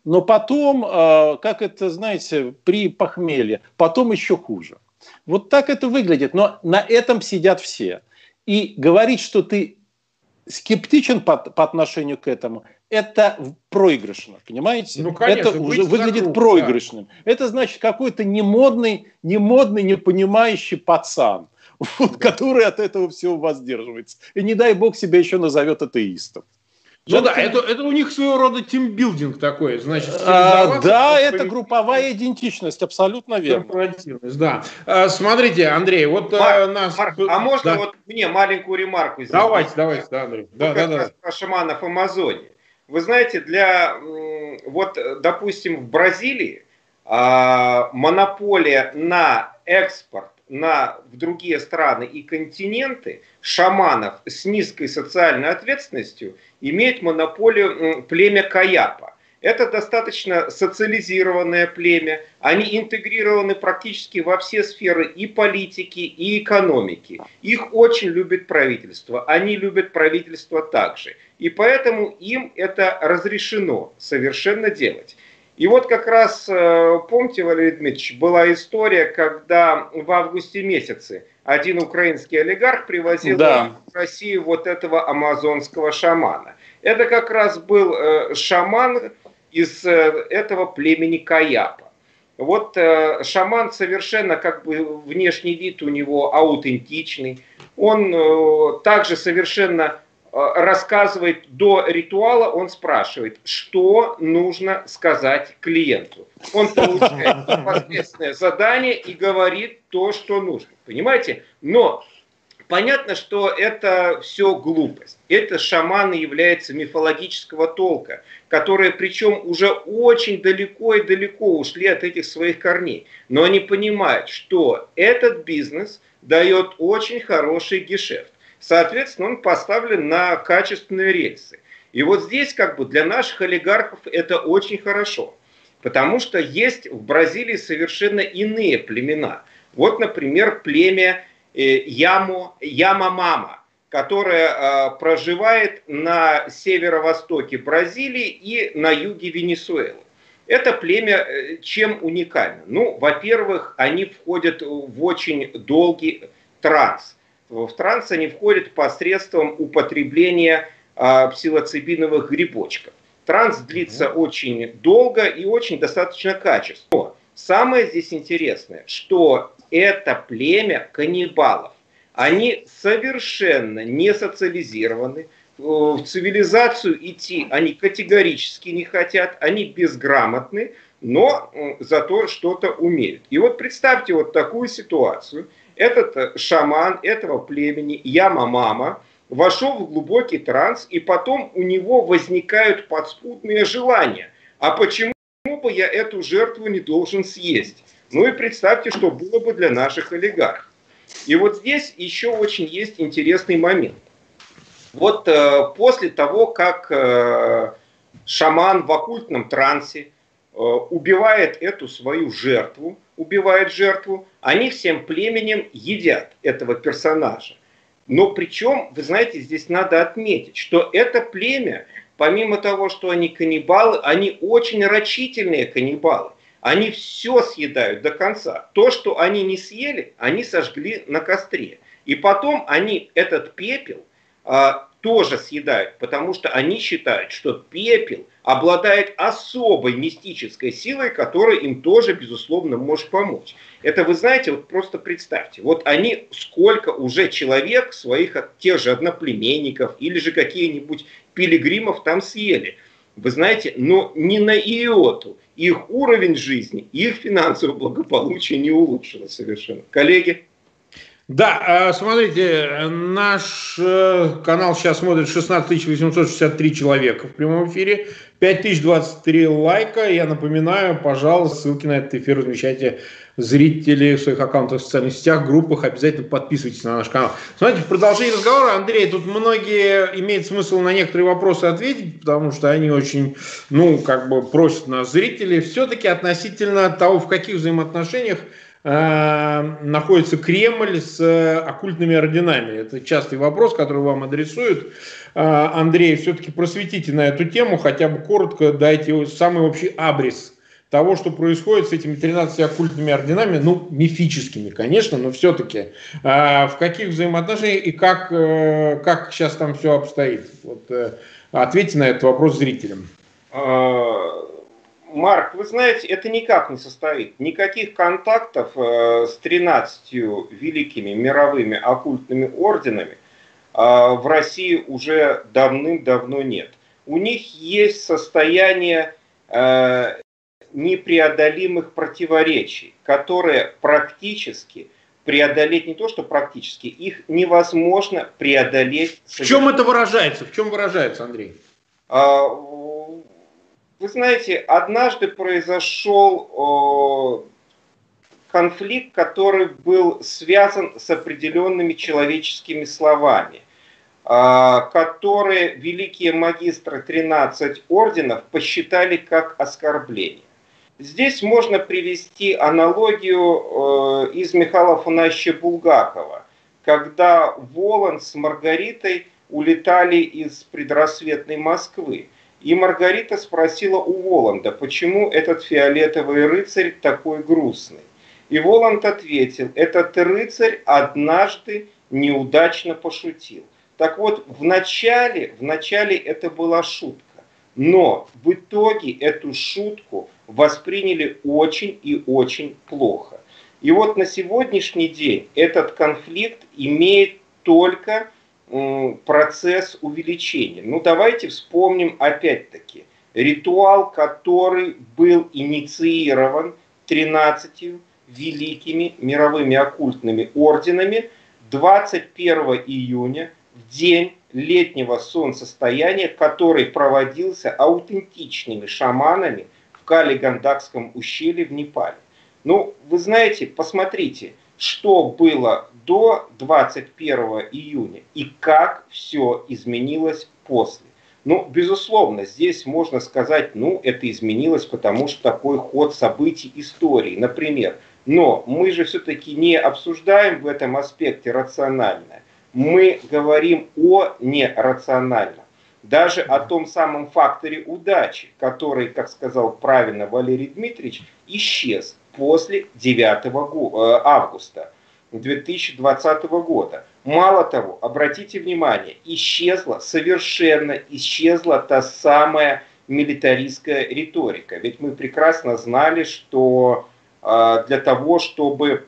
Но потом, а, как это, знаете, при похмелье, потом еще хуже. Вот так это выглядит, но на этом сидят все. И говорить, что ты скептичен по, по отношению к этому, это проигрышно, понимаете? Ну, конечно, это уже выглядит круг, проигрышным. Да. Это значит какой-то немодный, немодный, непонимающий пацан, (laughs) вот, который от этого всего воздерживается. И не дай бог себя еще назовет атеистом. Ну да, это, это у них своего рода тимбилдинг такой, значит. А, да, это групповая идентичность, абсолютно верно. Да. А, смотрите, Андрей, вот а, Марк, нас... Марк, а можно да. вот мне маленькую ремарку сделать? Давайте, давайте, да, Андрей. Да, да, да. Про шаманов Амазонии. Вы знаете, для, вот, допустим, в Бразилии а, монополия на экспорт на, в другие страны и континенты шаманов с низкой социальной ответственностью имеет монополию племя Каяпа. Это достаточно социализированное племя. Они интегрированы практически во все сферы и политики, и экономики. Их очень любит правительство. Они любят правительство также. И поэтому им это разрешено совершенно делать. И вот как раз, э, помните, Валерий Дмитриевич, была история, когда в августе месяце один украинский олигарх привозил да. в Россию вот этого амазонского шамана. Это как раз был э, шаман из э, этого племени Каяпа. Вот шаман совершенно как бы внешний вид у него аутентичный. Он также совершенно рассказывает до ритуала, он спрашивает, что нужно сказать клиенту. Он получает непосредственное задание и говорит то, что нужно. Понимаете? Но понятно, что это все глупость. Это шаманы являются мифологического толка, которые причем уже очень далеко и далеко ушли от этих своих корней. Но они понимают, что этот бизнес дает очень хороший гешефт. Соответственно, он поставлен на качественные рельсы. И вот здесь как бы для наших олигархов это очень хорошо. Потому что есть в Бразилии совершенно иные племена. Вот, например, племя э, Ямо, Ямамама, которое э, проживает на северо-востоке Бразилии и на юге Венесуэлы. Это племя э, чем уникально? Ну, во-первых, они входят в очень долгий транс в транс они входят посредством употребления а, псилоцибиновых грибочков. Транс длится mm-hmm. очень долго и очень достаточно качественно. Но самое здесь интересное, что это племя каннибалов. Они совершенно не социализированы, в цивилизацию идти они категорически не хотят, они безграмотны, но зато что-то умеют. И вот представьте вот такую ситуацию – этот э, шаман этого племени, Яма-мама, вошел в глубокий транс, и потом у него возникают подспудные желания. А почему бы я эту жертву не должен съесть? Ну и представьте, что было бы для наших олигархов. И вот здесь еще очень есть интересный момент. Вот э, после того, как э, шаман в оккультном трансе э, убивает эту свою жертву, убивает жертву, они всем племенем едят этого персонажа. Но причем, вы знаете, здесь надо отметить, что это племя, помимо того, что они каннибалы, они очень рачительные каннибалы. Они все съедают до конца. То, что они не съели, они сожгли на костре. И потом они этот пепел а, тоже съедают, потому что они считают, что пепел обладает особой мистической силой, которая им тоже, безусловно, может помочь. Это вы знаете, вот просто представьте, вот они сколько уже человек своих тех же одноплеменников или же какие-нибудь пилигримов там съели. Вы знаете, но ни на иоту их уровень жизни, их финансовое благополучие не улучшилось совершенно. Коллеги? Да, а, смотрите, наш э, канал сейчас смотрит 16 863 человека в прямом эфире, 5023 лайка. Я напоминаю, пожалуйста, ссылки на этот эфир размещайте зрители в своих аккаунтах в социальных сетях, группах. Обязательно подписывайтесь на наш канал. Смотрите, в продолжении разговора, Андрей, тут многие имеют смысл на некоторые вопросы ответить, потому что они очень, ну, как бы просят нас зрители. Все-таки относительно того, в каких взаимоотношениях Э, находится Кремль с э, оккультными орденами? Это частый вопрос, который вам адресуют. Э, Андрей, все-таки просветите на эту тему, хотя бы коротко дайте самый общий абрис того, что происходит с этими 13 оккультными орденами, ну, мифическими, конечно, но все-таки в каких взаимоотношениях и как, как сейчас там все обстоит? Вот, ответьте на этот вопрос зрителям. А, Марк, вы знаете, это никак не состоит. Никаких контактов э, с 13 великими мировыми оккультными орденами э, в России уже давным-давно нет. У них есть состояние э, непреодолимых противоречий, которые практически преодолеть не то, что практически, их невозможно преодолеть. В чем это выражается? В чем выражается, Андрей? Вы знаете, однажды произошел конфликт, который был связан с определенными человеческими словами, а, которые великие магистры 13 орденов посчитали как оскорбление. Здесь можно привести аналогию из Михаила Афанасьевича Булгакова, когда Волан с Маргаритой улетали из предрассветной Москвы. И Маргарита спросила у Воланда, почему этот фиолетовый рыцарь такой грустный. И Воланд ответил, этот рыцарь однажды неудачно пошутил. Так вот, в начале, в начале это была шутка. Но в итоге эту шутку восприняли очень и очень плохо. И вот на сегодняшний день этот конфликт имеет только процесс увеличения. Ну давайте вспомним опять-таки ритуал, который был инициирован 13 великими мировыми оккультными орденами 21 июня, в день летнего солнцестояния, который проводился аутентичными шаманами в Кали-Гандакском ущелье в Непале. Ну, вы знаете, посмотрите, что было до 21 июня и как все изменилось после. Ну, безусловно, здесь можно сказать, ну, это изменилось, потому что такой ход событий истории, например. Но мы же все-таки не обсуждаем в этом аспекте рациональное. Мы говорим о нерациональном. Даже о том самом факторе удачи, который, как сказал правильно Валерий Дмитриевич, исчез после 9 э, августа 2020 года. Мало того, обратите внимание, исчезла, совершенно исчезла та самая милитаристская риторика. Ведь мы прекрасно знали, что э, для того, чтобы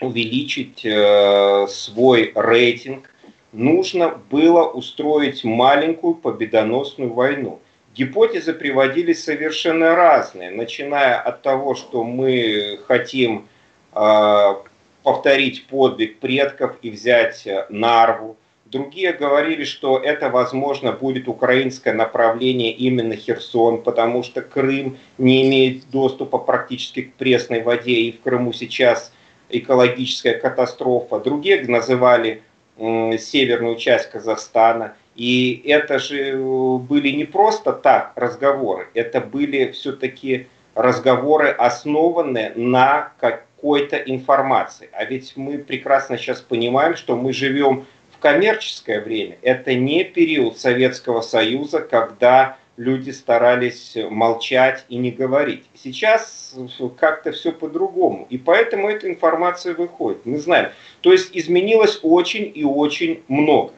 увеличить э, свой рейтинг, нужно было устроить маленькую победоносную войну гипотезы приводились совершенно разные, начиная от того, что мы хотим э, повторить подвиг предков и взять э, Нарву. Другие говорили, что это, возможно, будет украинское направление именно Херсон, потому что Крым не имеет доступа практически к пресной воде, и в Крыму сейчас экологическая катастрофа. Другие называли э, северную часть Казахстана – и это же э, были не просто так разговоры, это были все-таки разговоры, основанные на какой-то информации. А ведь мы прекрасно сейчас понимаем, что мы живем в коммерческое время. Это не период Советского Союза, когда люди старались молчать и не говорить. Сейчас как-то все по-другому. И поэтому эта информация выходит. Мы знаем. То есть изменилось очень и очень много.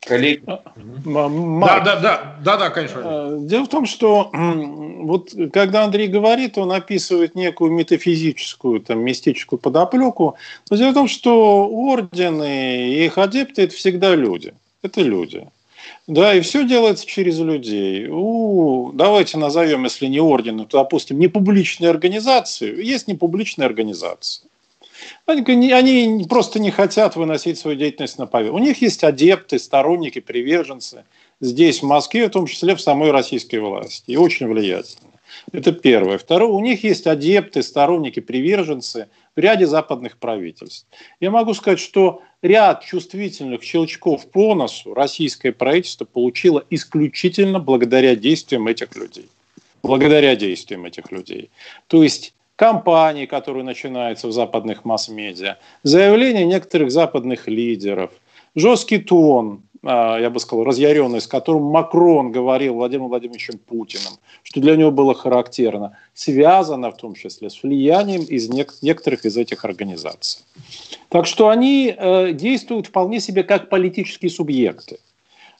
Коллеги. А, да, да, да, да, да, конечно. Э, дело в том, что вот когда Андрей говорит, он описывает некую метафизическую, там, мистическую подоплеку. Но дело в том, что ордены и их адепты – это всегда люди. Это люди. Да, и все делается через людей. У, давайте назовем, если не ордены, то, допустим, не публичные организации. Есть непубличные организации. Они, просто не хотят выносить свою деятельность на поверхность. У них есть адепты, сторонники, приверженцы здесь, в Москве, в том числе в самой российской власти, и очень влиятельны. Это первое. Второе, у них есть адепты, сторонники, приверженцы в ряде западных правительств. Я могу сказать, что ряд чувствительных щелчков по носу российское правительство получило исключительно благодаря действиям этих людей. Благодаря действиям этих людей. То есть кампании, которые начинаются в западных масс-медиа, заявления некоторых западных лидеров, жесткий тон, а, я бы сказал, разъяренный, с которым Макрон говорил Владимиром Владимировичем Путиным, что для него было характерно, связано в том числе с влиянием из некоторых из этих организаций. Так что они э, действуют вполне себе как политические субъекты.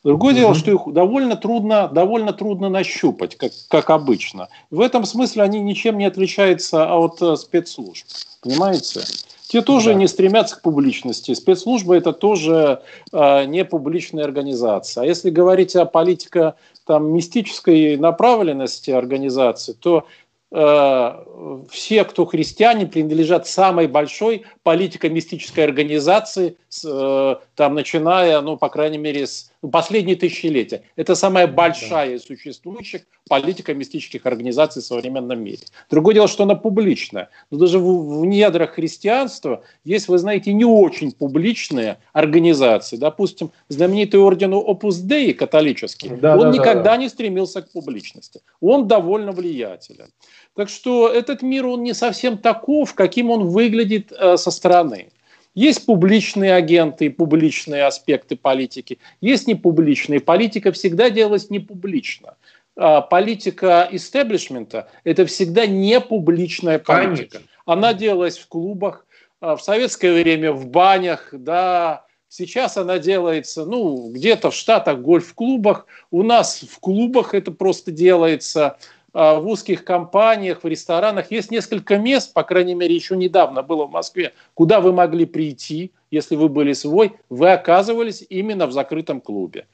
Другое дело, что их довольно трудно, довольно трудно нащупать, как, как обычно. В этом смысле они ничем не отличаются от э, спецслужб. Понимаете? Те тоже да. не стремятся к публичности. Спецслужбы это тоже э, не публичная организация. А если говорить о политико там, мистической направленности организации, то Э, все, кто христиане, принадлежат самой большой политико-мистической организации, э, там, начиная, ну, по крайней мере, с ну, последние тысячелетия. Это самая большая из существующих политико-мистических организаций в современном мире. Другое дело, что она публичная. Но даже в, в недрах христианства есть, вы знаете, не очень публичные организации. Допустим, знаменитый орден Opus Dei католический, да, он да, никогда да, да. не стремился к публичности. Он довольно влиятелен. Так что этот мир, он не совсем таков, каким он выглядит э, со стороны. Есть публичные агенты и публичные аспекты политики, есть непубличные. Политика всегда делалась не публично. А политика истеблишмента – это всегда не публичная политика. Конечно. Она делалась в клубах, а, в советское время в банях, да, Сейчас она делается, ну, где-то в Штатах гольф-клубах. У нас в клубах это просто делается. А, в узких компаниях, в ресторанах. Есть несколько мест, по крайней мере, еще недавно было в Москве, куда вы могли прийти, если вы были свой, вы оказывались именно в закрытом клубе.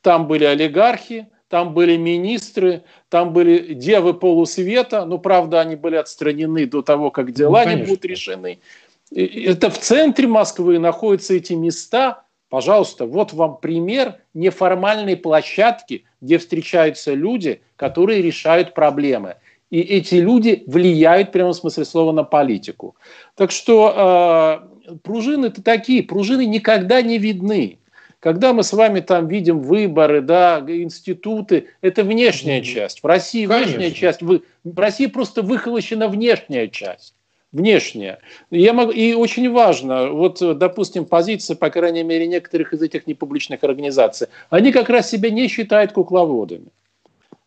Там были олигархи, там были министры, там были девы полусвета, ну, правда, они были отстранены до того, как дела ну, не будут решены. Это в центре Москвы находятся эти места, Пожалуйста, вот вам пример неформальной площадки, где встречаются люди, которые решают проблемы. И эти люди влияют, в прямом смысле слова, на политику. Так что э, пружины-то такие, пружины никогда не видны. Когда мы с вами там видим выборы, да, институты, это внешняя часть. В России Конечно. внешняя часть, в России просто выхолощена внешняя часть внешняя. Я могу, и очень важно, вот, допустим, позиция, по крайней мере, некоторых из этих непубличных организаций, они как раз себя не считают кукловодами.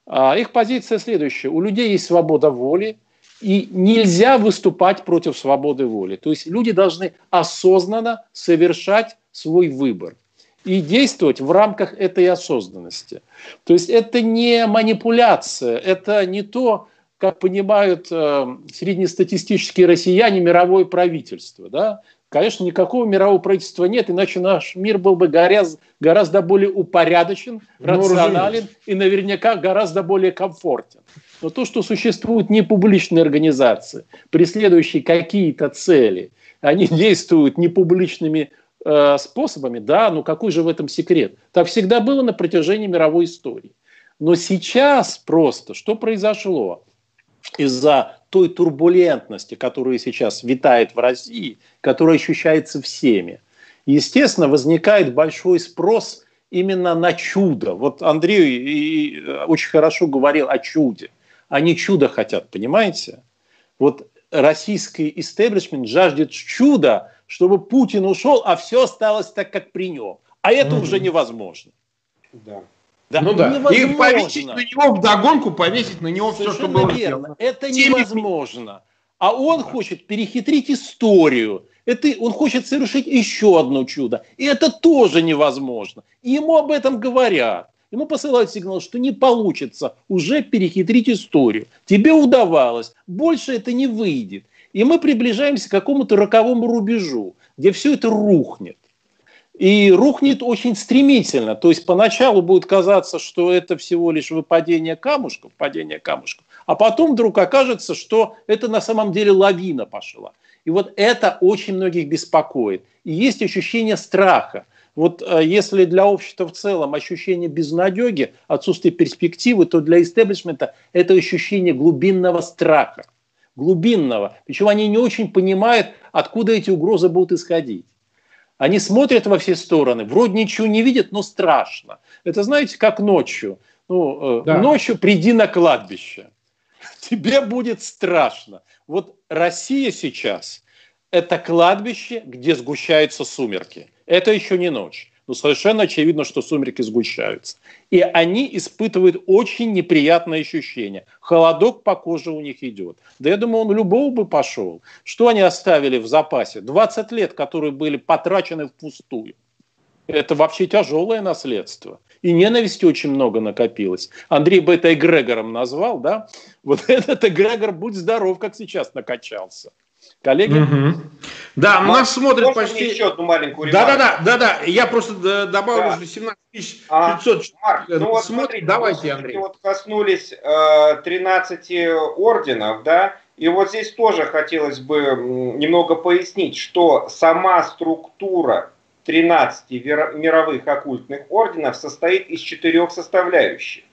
А их позиция следующая. У людей есть свобода воли, и нельзя выступать против свободы воли. То есть люди должны осознанно совершать свой выбор и действовать в рамках этой осознанности. То есть это не манипуляция, это не то, как понимают э, среднестатистические россияне, мировое правительство. Да? Конечно, никакого мирового правительства нет, иначе наш мир был бы гораздо, гораздо более упорядочен, ну, рационален и наверняка гораздо более комфортен. Но то, что существуют непубличные организации, преследующие какие-то цели, они действуют непубличными э, способами, да, ну какой же в этом секрет? Так всегда было на протяжении мировой истории. Но сейчас просто что произошло? Из-за той турбулентности, которая сейчас витает в России, которая ощущается всеми. Естественно, возникает большой спрос именно на чудо. Вот Андрей очень хорошо говорил о чуде. Они чудо хотят, понимаете? Вот российский истеблишмент жаждет чуда, чтобы Путин ушел, а все осталось так, как при нем. А это mm-hmm. уже невозможно. Да. Да, ну да. Невозможно. И повесить на него в догонку, повесить на него Совершенно все, что было верно. Сделано. Это Теми... невозможно. А он хочет перехитрить историю. Это он хочет совершить еще одно чудо. И это тоже невозможно. И ему об этом говорят. Ему посылают сигнал, что не получится уже перехитрить историю. Тебе удавалось, больше это не выйдет. И мы приближаемся к какому-то роковому рубежу, где все это рухнет. И рухнет очень стремительно. То есть поначалу будет казаться, что это всего лишь выпадение камушков, падение камушков, а потом вдруг окажется, что это на самом деле лавина пошла. И вот это очень многих беспокоит. И есть ощущение страха. Вот э, если для общества в целом ощущение безнадеги, отсутствие перспективы, то для истеблишмента это ощущение глубинного страха. Глубинного. Причем они не очень понимают, откуда эти угрозы будут исходить. Они смотрят во все стороны, вроде ничего не видят, но страшно. Это знаете, как ночью. Ну, э, да. Ночью приди на кладбище. (laughs) Тебе будет страшно. Вот Россия сейчас – это кладбище, где сгущаются сумерки. Это еще не ночь. Но совершенно очевидно, что сумерки сгущаются. И они испытывают очень неприятное ощущение. Холодок по коже у них идет. Да я думаю, он любого бы пошел. Что они оставили в запасе? 20 лет, которые были потрачены впустую. Это вообще тяжелое наследство. И ненависти очень много накопилось. Андрей бы это эгрегором назвал, да? Вот (laughs) этот эгрегор, будь здоров, как сейчас накачался. Коллеги? Угу. Да, Марк, нас смотрят почти... еще одну маленькую ремарку? Да, да, да, да, да. Я просто добавлю, да. что 17 500 а, Марк, ну вот смотрите, давайте, Андрей. Вот коснулись э, 13 орденов, да, и вот здесь тоже хотелось бы немного пояснить, что сама структура 13 мировых оккультных орденов состоит из четырех составляющих.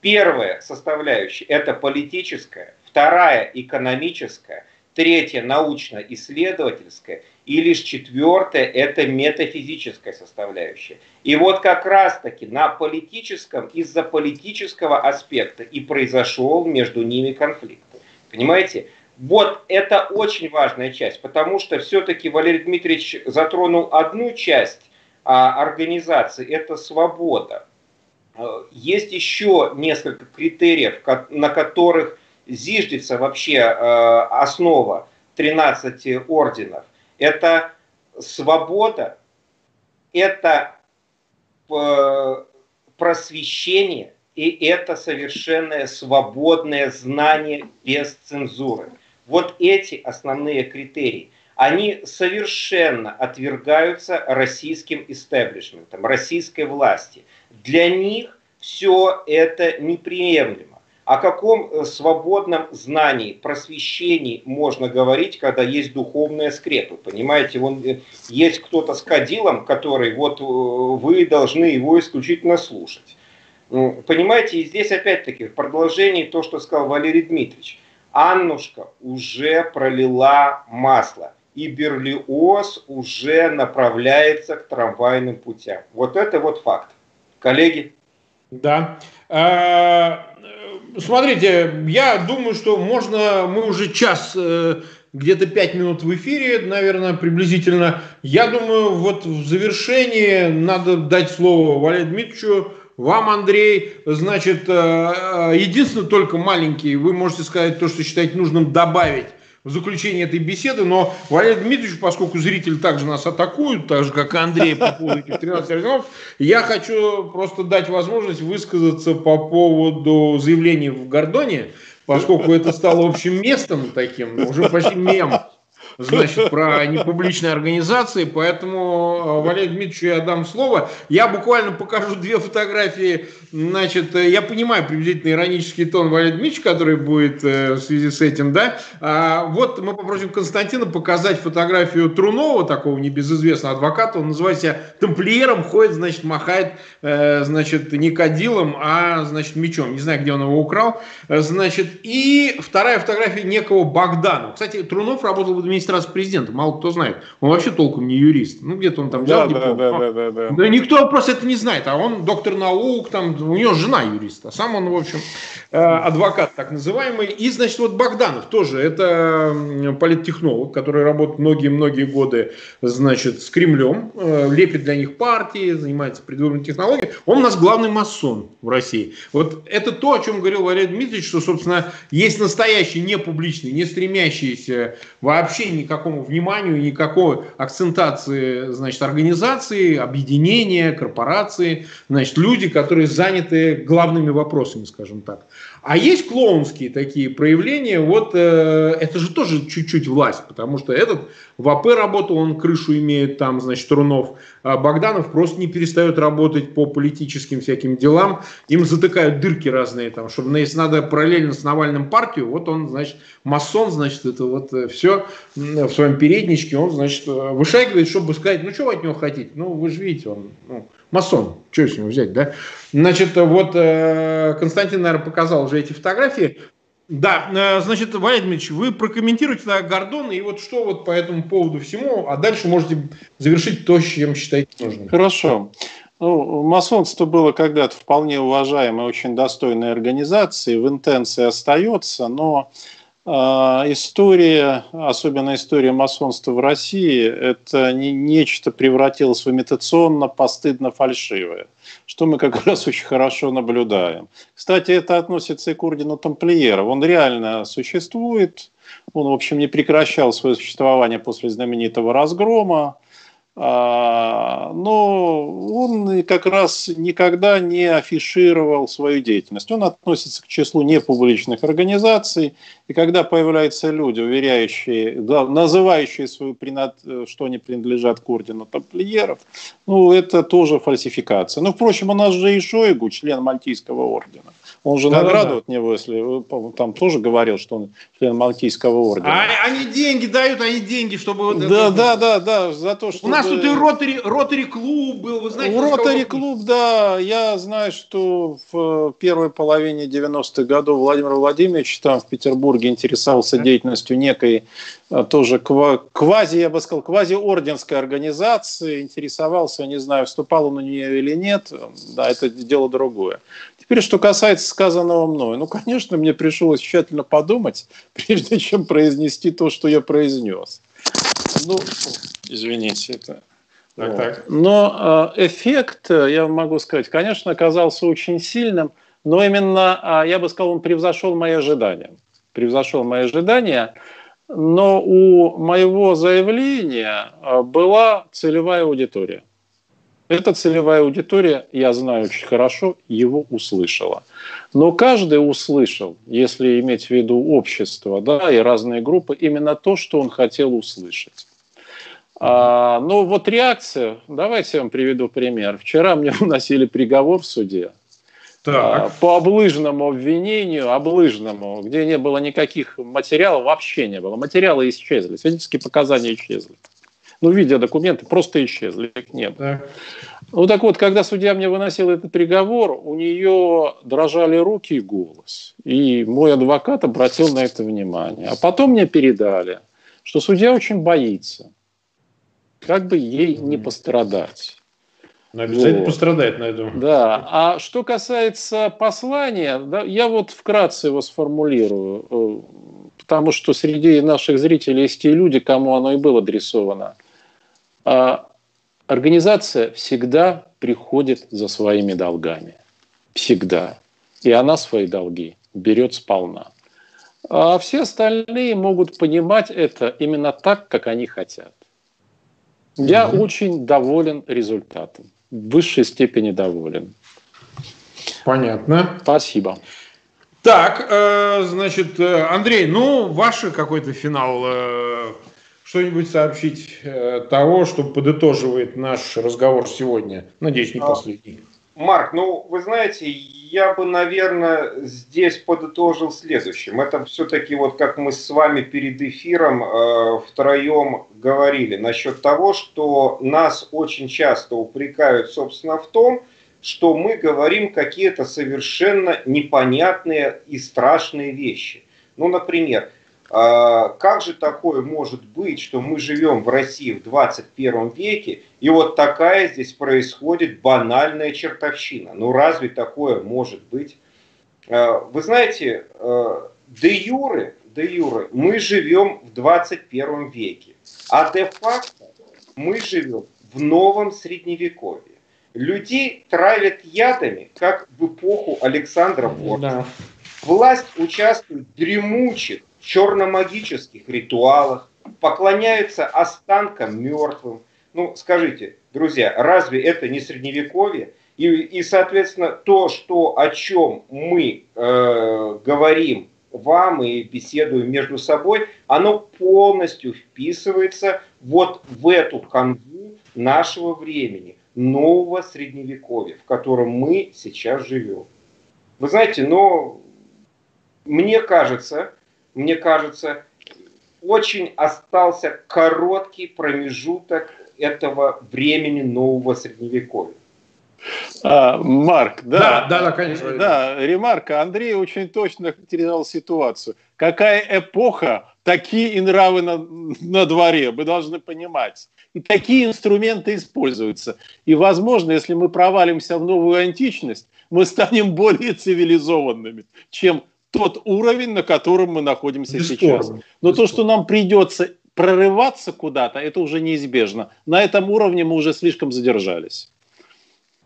Первая составляющая – это политическая, вторая – экономическая, третья научно-исследовательская, и лишь четвертое – это метафизическая составляющая. И вот как раз-таки на политическом, из-за политического аспекта и произошел между ними конфликт. Понимаете? Вот это очень важная часть, потому что все-таки Валерий Дмитриевич затронул одну часть а, организации, это свобода. А, есть еще несколько критериев, на которых зиждется вообще э, основа 13 орденов. Это свобода, это э, просвещение и это совершенное свободное знание без цензуры. Вот эти основные критерии, они совершенно отвергаются российским истеблишментом, российской власти. Для них все это неприемлемо. О каком э, свободном знании, просвещении можно говорить, когда есть духовная скрепа? Понимаете, вон, э, есть кто-то с кадилом, который вот э, вы должны его исключительно слушать. Понимаете, и здесь опять-таки в продолжении то, что сказал Валерий Дмитриевич. Аннушка уже пролила масло, и Берлиоз уже направляется к трамвайным путям. Вот это вот факт. Коллеги? Да. Смотрите, я думаю, что можно, мы уже час, э, где-то пять минут в эфире, наверное, приблизительно. Я думаю, вот в завершении надо дать слово Валерию Дмитриевичу, вам, Андрей, значит, э, э, единственное только маленький, вы можете сказать то, что считаете нужным добавить в заключение этой беседы, но Валерий Дмитриевич, поскольку зрители также нас атакуют, так же, как и Андрей по поводу этих 13 орденов, я хочу просто дать возможность высказаться по поводу заявлений в Гордоне, поскольку это стало общим местом таким, уже почти мем значит, про (laughs) непубличные организации, поэтому э, Валерию Дмитриевичу я дам слово. Я буквально покажу две фотографии, значит, э, я понимаю приблизительно иронический тон Валерия Дмитриевича, который будет э, в связи с этим, да. А, вот мы попросим Константина показать фотографию Трунова, такого небезызвестного адвоката, он называет себя тамплиером, ходит, значит, махает, значит, не кадилом, а, значит, мечом. Не знаю, где он его украл. Значит, и вторая фотография некого Богдана. Кстати, Трунов работал в администрации 10 раз президентом, мало кто знает. Он вообще толком не юрист. Ну, где-то он там взял да, диплом. Да, да, да, да, да. никто просто это не знает. А он доктор наук, там, у него жена юрист, а сам он, в общем, э, адвокат так называемый. И, значит, вот Богданов тоже, это политтехнолог, который работает многие-многие годы, значит, с Кремлем, э, лепит для них партии, занимается предвыборной технологией. Он у нас главный масон в России. Вот это то, о чем говорил Валерий Дмитриевич, что, собственно, есть настоящий, не публичный, не стремящийся вообще никакому вниманию, никакой акцентации, значит, организации, объединения, корпорации, значит, люди, которые заняты главными вопросами, скажем так. А есть клоунские такие проявления, вот э, это же тоже чуть-чуть власть, потому что этот в АП работал, он крышу имеет там, значит, Трунов, а Богданов просто не перестает работать по политическим всяким делам, им затыкают дырки разные там, чтобы, если надо параллельно с Навальным партию, вот он, значит, масон, значит, это вот э, все в своем передничке, он, значит, э, вышагивает, чтобы сказать, ну, что вы от него хотите, ну, вы же видите, он, ну, масон, что с него взять, да? Значит, вот э, Константин, наверное, показал уже эти фотографии. Да, э, значит, Валерий Дмитриевич, вы прокомментируете на Гордона и вот что вот по этому поводу всему, а дальше можете завершить то, чем считаете нужным. Хорошо. Ну, масонство было когда-то вполне уважаемой, очень достойной организацией, в интенции остается, но история, особенно история масонства в России, это не, нечто превратилось в имитационно, постыдно фальшивое, что мы как (laughs) раз очень хорошо наблюдаем. Кстати, это относится и к ордену тамплиеров. Он реально существует, он, в общем, не прекращал свое существование после знаменитого разгрома, а, но он как раз никогда не афишировал свою деятельность. Он относится к числу непубличных организаций, и когда появляются люди, уверяющие, называющие свою, что они принадлежат к ордену тамплиеров, ну, это тоже фальсификация. Ну, впрочем, у нас же и Шойгу, член Мальтийского ордена. Он же да, награду да, да. от него, если там тоже говорил, что он член Мальтийского ордена. А, они деньги дают, они деньги, чтобы вот да, это... Да, да, да, за то, что... У нас тут и ротари, ротари клуб был, вы знаете. Ротари клуб, да, я знаю, что в первой половине 90-х годов Владимир Владимирович там в Петербурге интересовался деятельностью некой а, тоже квази, я бы сказал, квази-орденской организации, интересовался, не знаю, вступал он на нее или нет, да, это дело другое. Теперь, что касается сказанного мной, ну, конечно, мне пришлось тщательно подумать, (laughs) прежде чем произнести то, что я произнес. Ну, извините, это... Так, так. Но э, эффект, я могу сказать, конечно, оказался очень сильным, но именно, а, я бы сказал, он превзошел мои ожидания. Превзошел мои ожидания, но у моего заявления а, была целевая аудитория. Эта целевая аудитория, я знаю очень хорошо, его услышала. Но каждый услышал, если иметь в виду общество да, и разные группы, именно то, что он хотел услышать. А, ну вот реакция, давайте я вам приведу пример. Вчера мне (laughs) уносили приговор в суде так. А, по облыжному обвинению, облыжному, где не было никаких материалов, вообще не было. Материалы исчезли, свидетельские показания исчезли. Ну, видя документы, просто исчезли, их нет. Так. Ну так вот, когда судья мне выносил этот приговор, у нее дрожали руки и голос. И мой адвокат обратил на это внимание. А потом мне передали, что судья очень боится, как бы ей не пострадать. Но обязательно вот. пострадает, найду. Да. А что касается послания, да, я вот вкратце его сформулирую, э, потому что среди наших зрителей есть те люди, кому оно и было адресовано. А организация всегда приходит за своими долгами. Всегда. И она свои долги берет сполна. А все остальные могут понимать это именно так, как они хотят. Я mm-hmm. очень доволен результатом в высшей степени доволен. Понятно. Спасибо. Так, э, значит, э, Андрей, ну, ваш какой-то финал, э, что-нибудь сообщить э, того, что подытоживает наш разговор сегодня. Надеюсь, не а, последний. Марк, ну, вы знаете, я бы, наверное, здесь подытожил следующим. Это все-таки вот как мы с вами перед эфиром э, втроем говорили насчет того, что нас очень часто упрекают, собственно, в том, что мы говорим какие-то совершенно непонятные и страшные вещи. Ну, например, как же такое может быть, что мы живем в России в 21 веке, и вот такая здесь происходит банальная чертовщина? Ну разве такое может быть? А, вы знаете, а, де юры, де юры мы живем в 21 веке, а де-факто мы живем в новом средневековье. Людей травят ядами, как в эпоху Александра Порта. Да. Власть участвует в дремучих, черномагических ритуалах, поклоняются останкам мертвым. Ну, скажите, друзья, разве это не средневековье? И, и соответственно, то, что, о чем мы э, говорим вам и беседуем между собой, оно полностью вписывается вот в эту канву нашего времени, нового средневековья, в котором мы сейчас живем. Вы знаете, но мне кажется, мне кажется, очень остался короткий промежуток этого времени нового средневековья. А, Марк, да, да, да, да, конечно. Да, ремарка. Андрей очень точно характеризовал ситуацию. Какая эпоха, такие и нравы на, на дворе, вы должны понимать. И такие инструменты используются. И, возможно, если мы провалимся в новую античность, мы станем более (laughs) цивилизованными, чем тот уровень, на котором мы находимся Бесспорно. сейчас. Но то, что нам придется прорываться куда-то, это уже неизбежно. На этом уровне мы уже слишком задержались.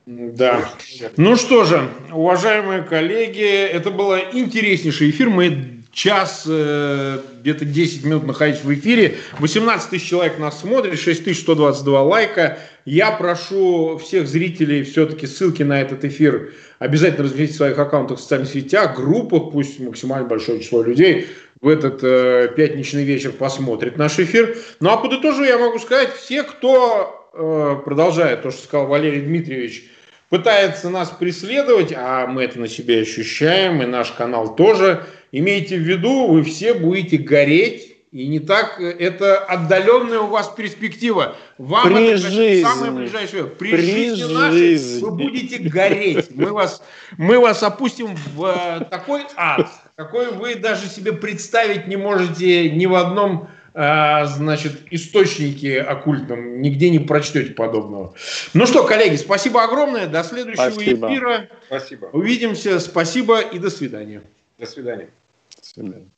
Да. Ну что же, уважаемые коллеги, это был интереснейший эфир. Мы час, э, где-то 10 минут находитесь в эфире. 18 тысяч человек нас смотрит, 6122 лайка. Я прошу всех зрителей все-таки ссылки на этот эфир обязательно разместить в своих аккаунтах в социальных сетях, группах, пусть максимально большое число людей в этот э, пятничный вечер посмотрит наш эфир. Ну а подытожу я могу сказать, все, кто э, продолжает то, что сказал Валерий Дмитриевич, пытается нас преследовать, а мы это на себе ощущаем, и наш канал тоже, имейте в виду, вы все будете гореть и не так э, это отдаленная у вас перспектива. Вам При это жизни. самое ближайшее. При, При жизни, жизни нашей вы будете гореть. Мы вас, мы вас опустим в э, такой ад, какой вы даже себе представить не можете ни в одном а, значит, источнике оккультном. Нигде не прочтете подобного. Ну что, коллеги, спасибо огромное. До следующего спасибо. эфира. Спасибо. Увидимся. Спасибо и до свидания. До свидания. До свидания.